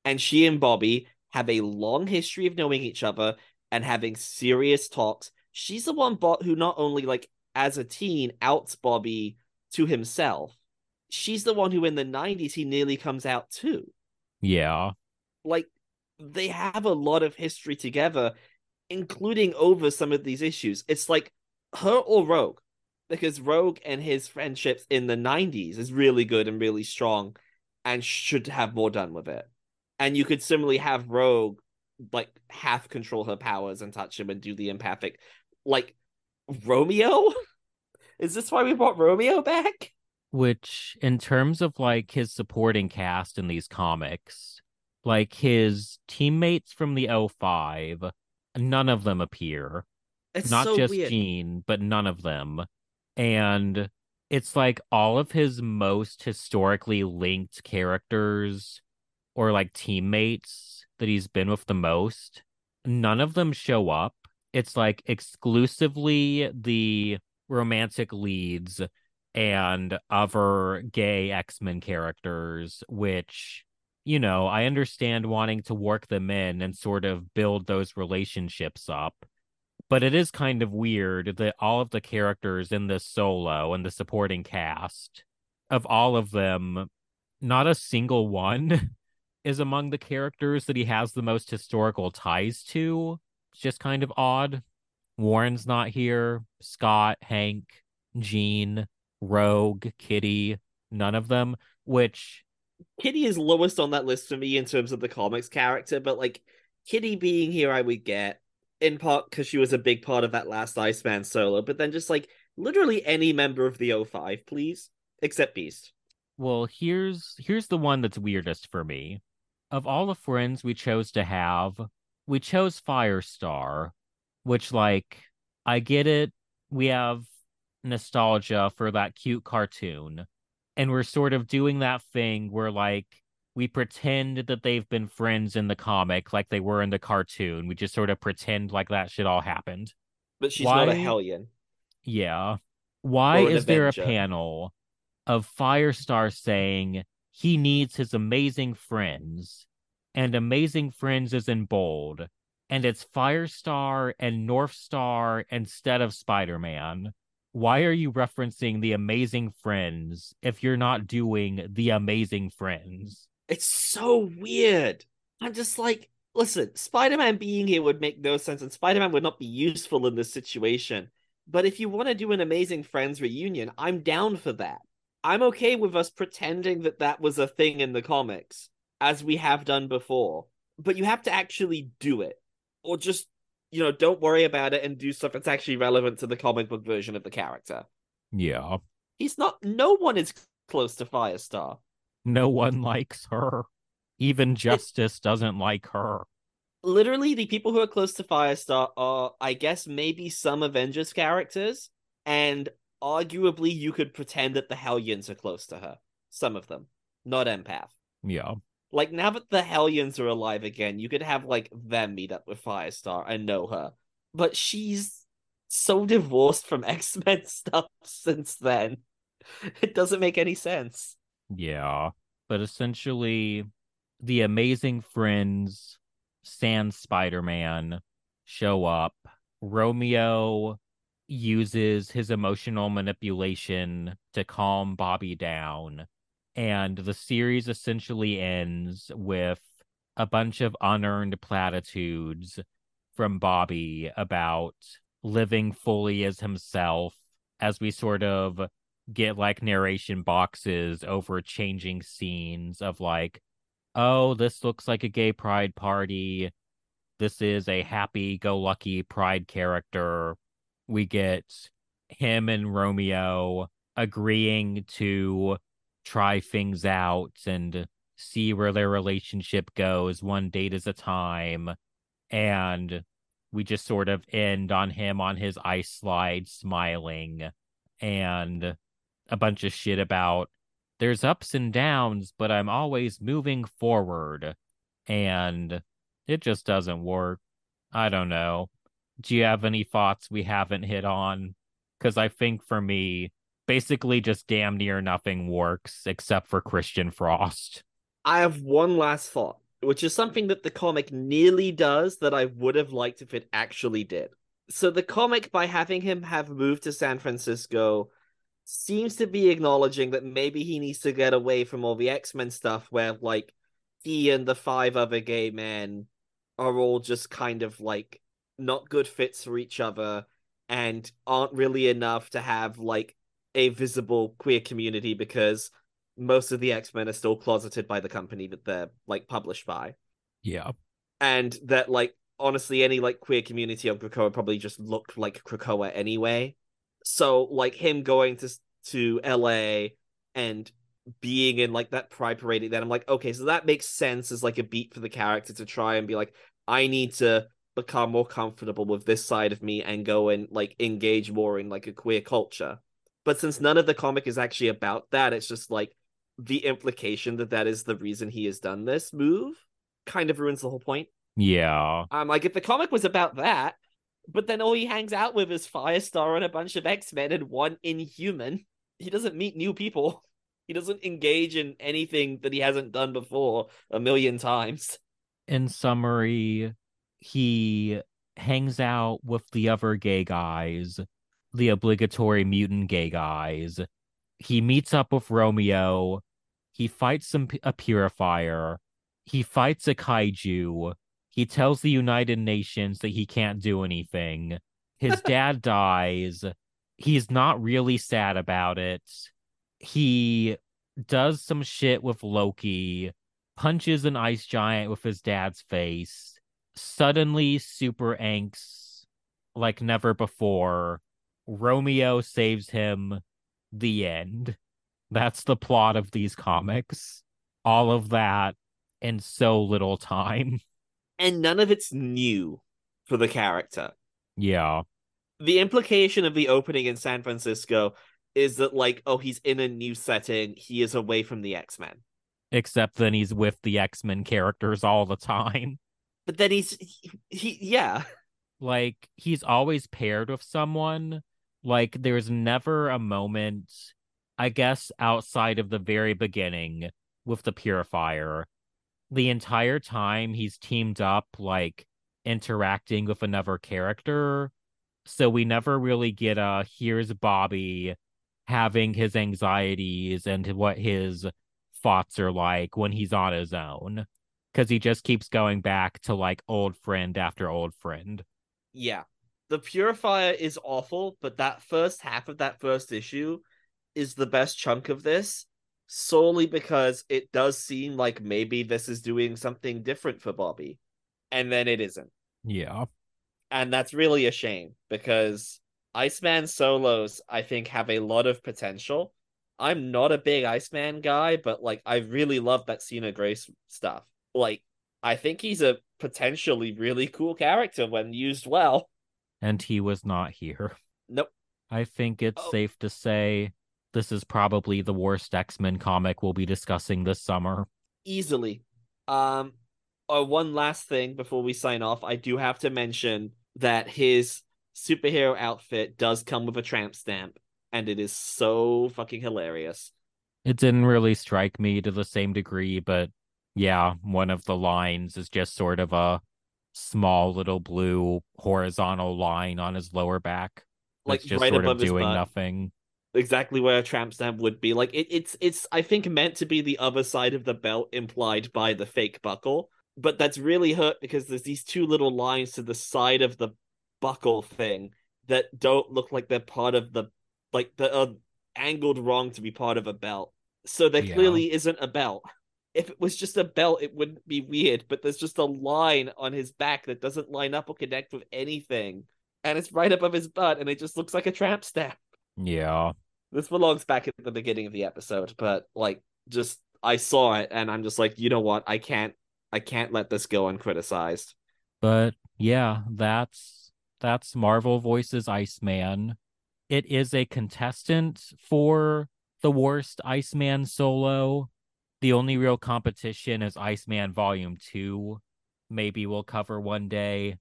Speaker 8: And she and Bobby have a long history of knowing each other and having serious talks. She's the one bot who not only like as a teen outs Bobby to himself, she's the one who in the 90s he nearly comes out too.
Speaker 7: Yeah.
Speaker 8: Like they have a lot of history together, including over some of these issues. It's like her or Rogue, because Rogue and his friendships in the 90s is really good and really strong and should have more done with it. And you could similarly have Rogue like half control her powers and touch him and do the empathic. Like Romeo? Is this why we brought Romeo back?
Speaker 7: Which, in terms of like his supporting cast in these comics, like his teammates from the 05 none of them appear
Speaker 8: it's
Speaker 7: not
Speaker 8: so
Speaker 7: just
Speaker 8: weird.
Speaker 7: Jean, but none of them and it's like all of his most historically linked characters or like teammates that he's been with the most none of them show up it's like exclusively the romantic leads and other gay x-men characters which you know, I understand wanting to work them in and sort of build those relationships up. But it is kind of weird that all of the characters in this solo and the supporting cast, of all of them, not a single one is among the characters that he has the most historical ties to. It's just kind of odd. Warren's not here. Scott, Hank, Jean, Rogue, Kitty, none of them, which
Speaker 8: Kitty is lowest on that list for me in terms of the comics character, but like Kitty being here, I would get in part because she was a big part of that last Iceman solo, but then just like literally any member of the 05, please, except Beast.
Speaker 7: Well, here's here's the one that's weirdest for me. Of all the friends we chose to have, we chose Firestar, which like I get it. We have nostalgia for that cute cartoon. And we're sort of doing that thing where like we pretend that they've been friends in the comic like they were in the cartoon. We just sort of pretend like that shit all happened.
Speaker 8: But she's not a Hellion.
Speaker 7: Yeah. Why is there a panel of Firestar saying he needs his amazing friends? And amazing friends is in bold. And it's Firestar and Northstar instead of Spider Man. Why are you referencing the amazing friends if you're not doing the amazing friends?
Speaker 8: It's so weird. I'm just like, listen, Spider Man being here would make no sense, and Spider Man would not be useful in this situation. But if you want to do an Amazing Friends reunion, I'm down for that. I'm okay with us pretending that that was a thing in the comics, as we have done before. But you have to actually do it. Or just, you know, don't worry about it and do stuff that's actually relevant to the comic book version of the character.
Speaker 7: Yeah.
Speaker 8: He's not, no one is close to Firestar.
Speaker 7: No one likes her. Even Justice doesn't like her.
Speaker 8: literally the people who are close to Firestar are, I guess, maybe some Avengers characters, and arguably you could pretend that the Hellions are close to her. Some of them, not Empath.
Speaker 7: Yeah.
Speaker 8: Like now that the Hellions are alive again, you could have like them meet up with Firestar and know her, but she's so divorced from X Men stuff since then. It doesn't make any sense.
Speaker 7: Yeah. But essentially, the amazing friends, Sans Spider Man, show up. Romeo uses his emotional manipulation to calm Bobby down. And the series essentially ends with a bunch of unearned platitudes from Bobby about living fully as himself as we sort of get like narration boxes over changing scenes of like, oh, this looks like a gay pride party. This is a happy go lucky pride character. We get him and Romeo agreeing to try things out and see where their relationship goes one date at a time. And we just sort of end on him on his ice slide smiling and a bunch of shit about there's ups and downs, but I'm always moving forward. And it just doesn't work. I don't know. Do you have any thoughts we haven't hit on? Because I think for me, basically just damn near nothing works except for Christian Frost.
Speaker 8: I have one last thought, which is something that the comic nearly does that I would have liked if it actually did. So the comic, by having him have moved to San Francisco, seems to be acknowledging that maybe he needs to get away from all the X-Men stuff where like he and the five other gay men are all just kind of like not good fits for each other and aren't really enough to have like a visible queer community because most of the X-Men are still closeted by the company that they're like published by.
Speaker 7: Yeah.
Speaker 8: And that like honestly any like queer community on Krakoa probably just looked like Krakoa anyway. So like him going to to LA and being in like that pride parade then I'm like okay so that makes sense as like a beat for the character to try and be like I need to become more comfortable with this side of me and go and like engage more in like a queer culture. But since none of the comic is actually about that, it's just like the implication that that is the reason he has done this move kind of ruins the whole point.
Speaker 7: Yeah.
Speaker 8: I'm like, if the comic was about that, but then all he hangs out with is Firestar and a bunch of X Men and one Inhuman, he doesn't meet new people. He doesn't engage in anything that he hasn't done before a million times.
Speaker 7: In summary, he hangs out with the other gay guys, the obligatory mutant gay guys. He meets up with Romeo. He fights some a purifier. He fights a kaiju. He tells the United Nations that he can't do anything. His dad dies. He's not really sad about it. He does some shit with Loki, punches an ice giant with his dad's face, suddenly super angst like never before. Romeo saves him. The end. That's the plot of these comics. All of that in so little time.
Speaker 8: And none of it's new for the character.
Speaker 7: Yeah.
Speaker 8: the implication of the opening in San Francisco is that like oh he's in a new setting he is away from the x-men
Speaker 7: Except then he's with the X Men characters all the time.
Speaker 8: but then he's he, he yeah
Speaker 7: Like he's always paired with someone. Like there's never a moment, I guess, outside of the very beginning with the Purifier. The entire time he's teamed up, like interacting with another character. So we never really get a here's Bobby having his anxieties and what his thoughts are like when he's on his own. Because he just keeps going back to like old friend after old friend.
Speaker 8: yeah the purifier is awful but that first half of that first issue is the best chunk of this solely because it does seem like maybe this is doing something different for bobby and then it isn't
Speaker 7: Yeah.
Speaker 8: and that's really a shame because Iceman solos I think have a lot of potential. I'm not a big Iceman guy, but like I really love that Sina Grace stuff. Like I think he's a potentially really cool character when used well.
Speaker 7: And he was not here.
Speaker 8: Nope.
Speaker 7: I think it's
Speaker 8: Oh.
Speaker 7: safe to say this is probably the worst X Men comic we'll be discussing this summer.
Speaker 8: Easily. Um uh, one last thing before we sign off, I do have to mention that his superhero outfit does come with a tramp stamp, and it is so fucking hilarious.
Speaker 7: It didn't really strike me to the same degree, but yeah, one of the lines is just sort of a small little blue horizontal line on his lower back.
Speaker 8: Like
Speaker 7: just
Speaker 8: right
Speaker 7: sort
Speaker 8: above
Speaker 7: of
Speaker 8: his
Speaker 7: doing
Speaker 8: butt.
Speaker 7: nothing.
Speaker 8: Exactly where a tramp stamp would be. Like it, it's it's I think meant to be the other side of the belt implied by the fake buckle, but that's really hurt because there's these two little lines to the side of the buckle thing that don't look like they're part of the like the uh, angled wrong to be part of a belt. So there
Speaker 7: Yeah.
Speaker 8: clearly isn't a belt. If it was just a belt, it wouldn't be weird, but there's just a line on his back that doesn't line up or connect with anything. And it's right above his butt, and it just looks like a tramp stamp
Speaker 7: Yeah.
Speaker 8: This belongs back at the beginning of the episode, but like just I saw it and I'm just like, you know what? I can't I can't let this go uncriticized.
Speaker 7: But yeah, that's that's Marvel Voices Iceman. It is a contestant for the worst Iceman solo. The only real competition is Iceman Volume 2. Maybe we'll cover one day.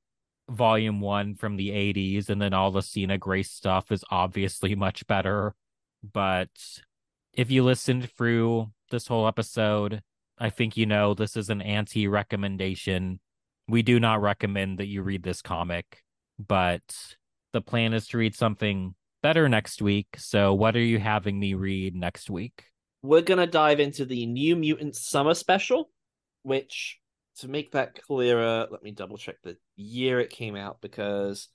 Speaker 7: Volume 1 from the 80s, and then all the Sina Grace stuff is obviously much better. But if you listened through this whole episode, I think you know this is an anti recommendation we do not recommend that you read this comic, but the plan is to read something better next week. So, what are you having me read next week?
Speaker 8: We're gonna dive into the New Mutants Summer Special, which to make that clearer, let me double check the year it came out because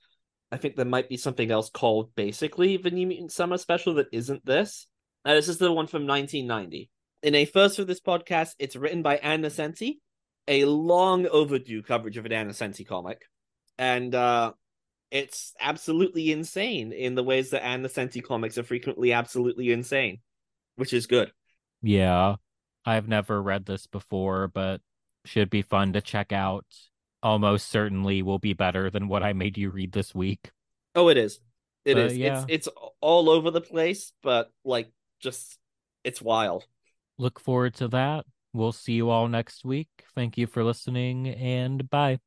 Speaker 8: I think there might be something else called basically the New Mutant Summer Special that isn't this. Uh, this is the one from 1990. In a first for this podcast, it's written by Ann Nocenti, a long overdue coverage of an Ann Nocenti comic. And uh it's absolutely insane in the ways that Ann Nocenti comics are frequently absolutely insane, which is good.
Speaker 7: Yeah, I've never read this before, but should be fun to check out. Almost certainly will be better than what I made you read this week.
Speaker 8: Oh, it is. It
Speaker 7: But,
Speaker 8: is.
Speaker 7: yeah.
Speaker 8: It's it's all over the place, but like just it's wild.
Speaker 7: Look forward to that. We'll see you all next week. Thank you for listening, and bye.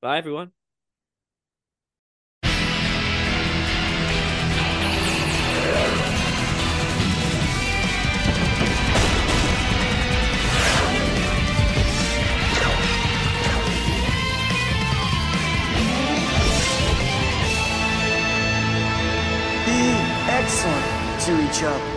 Speaker 8: Bye everyone. excellent to each other.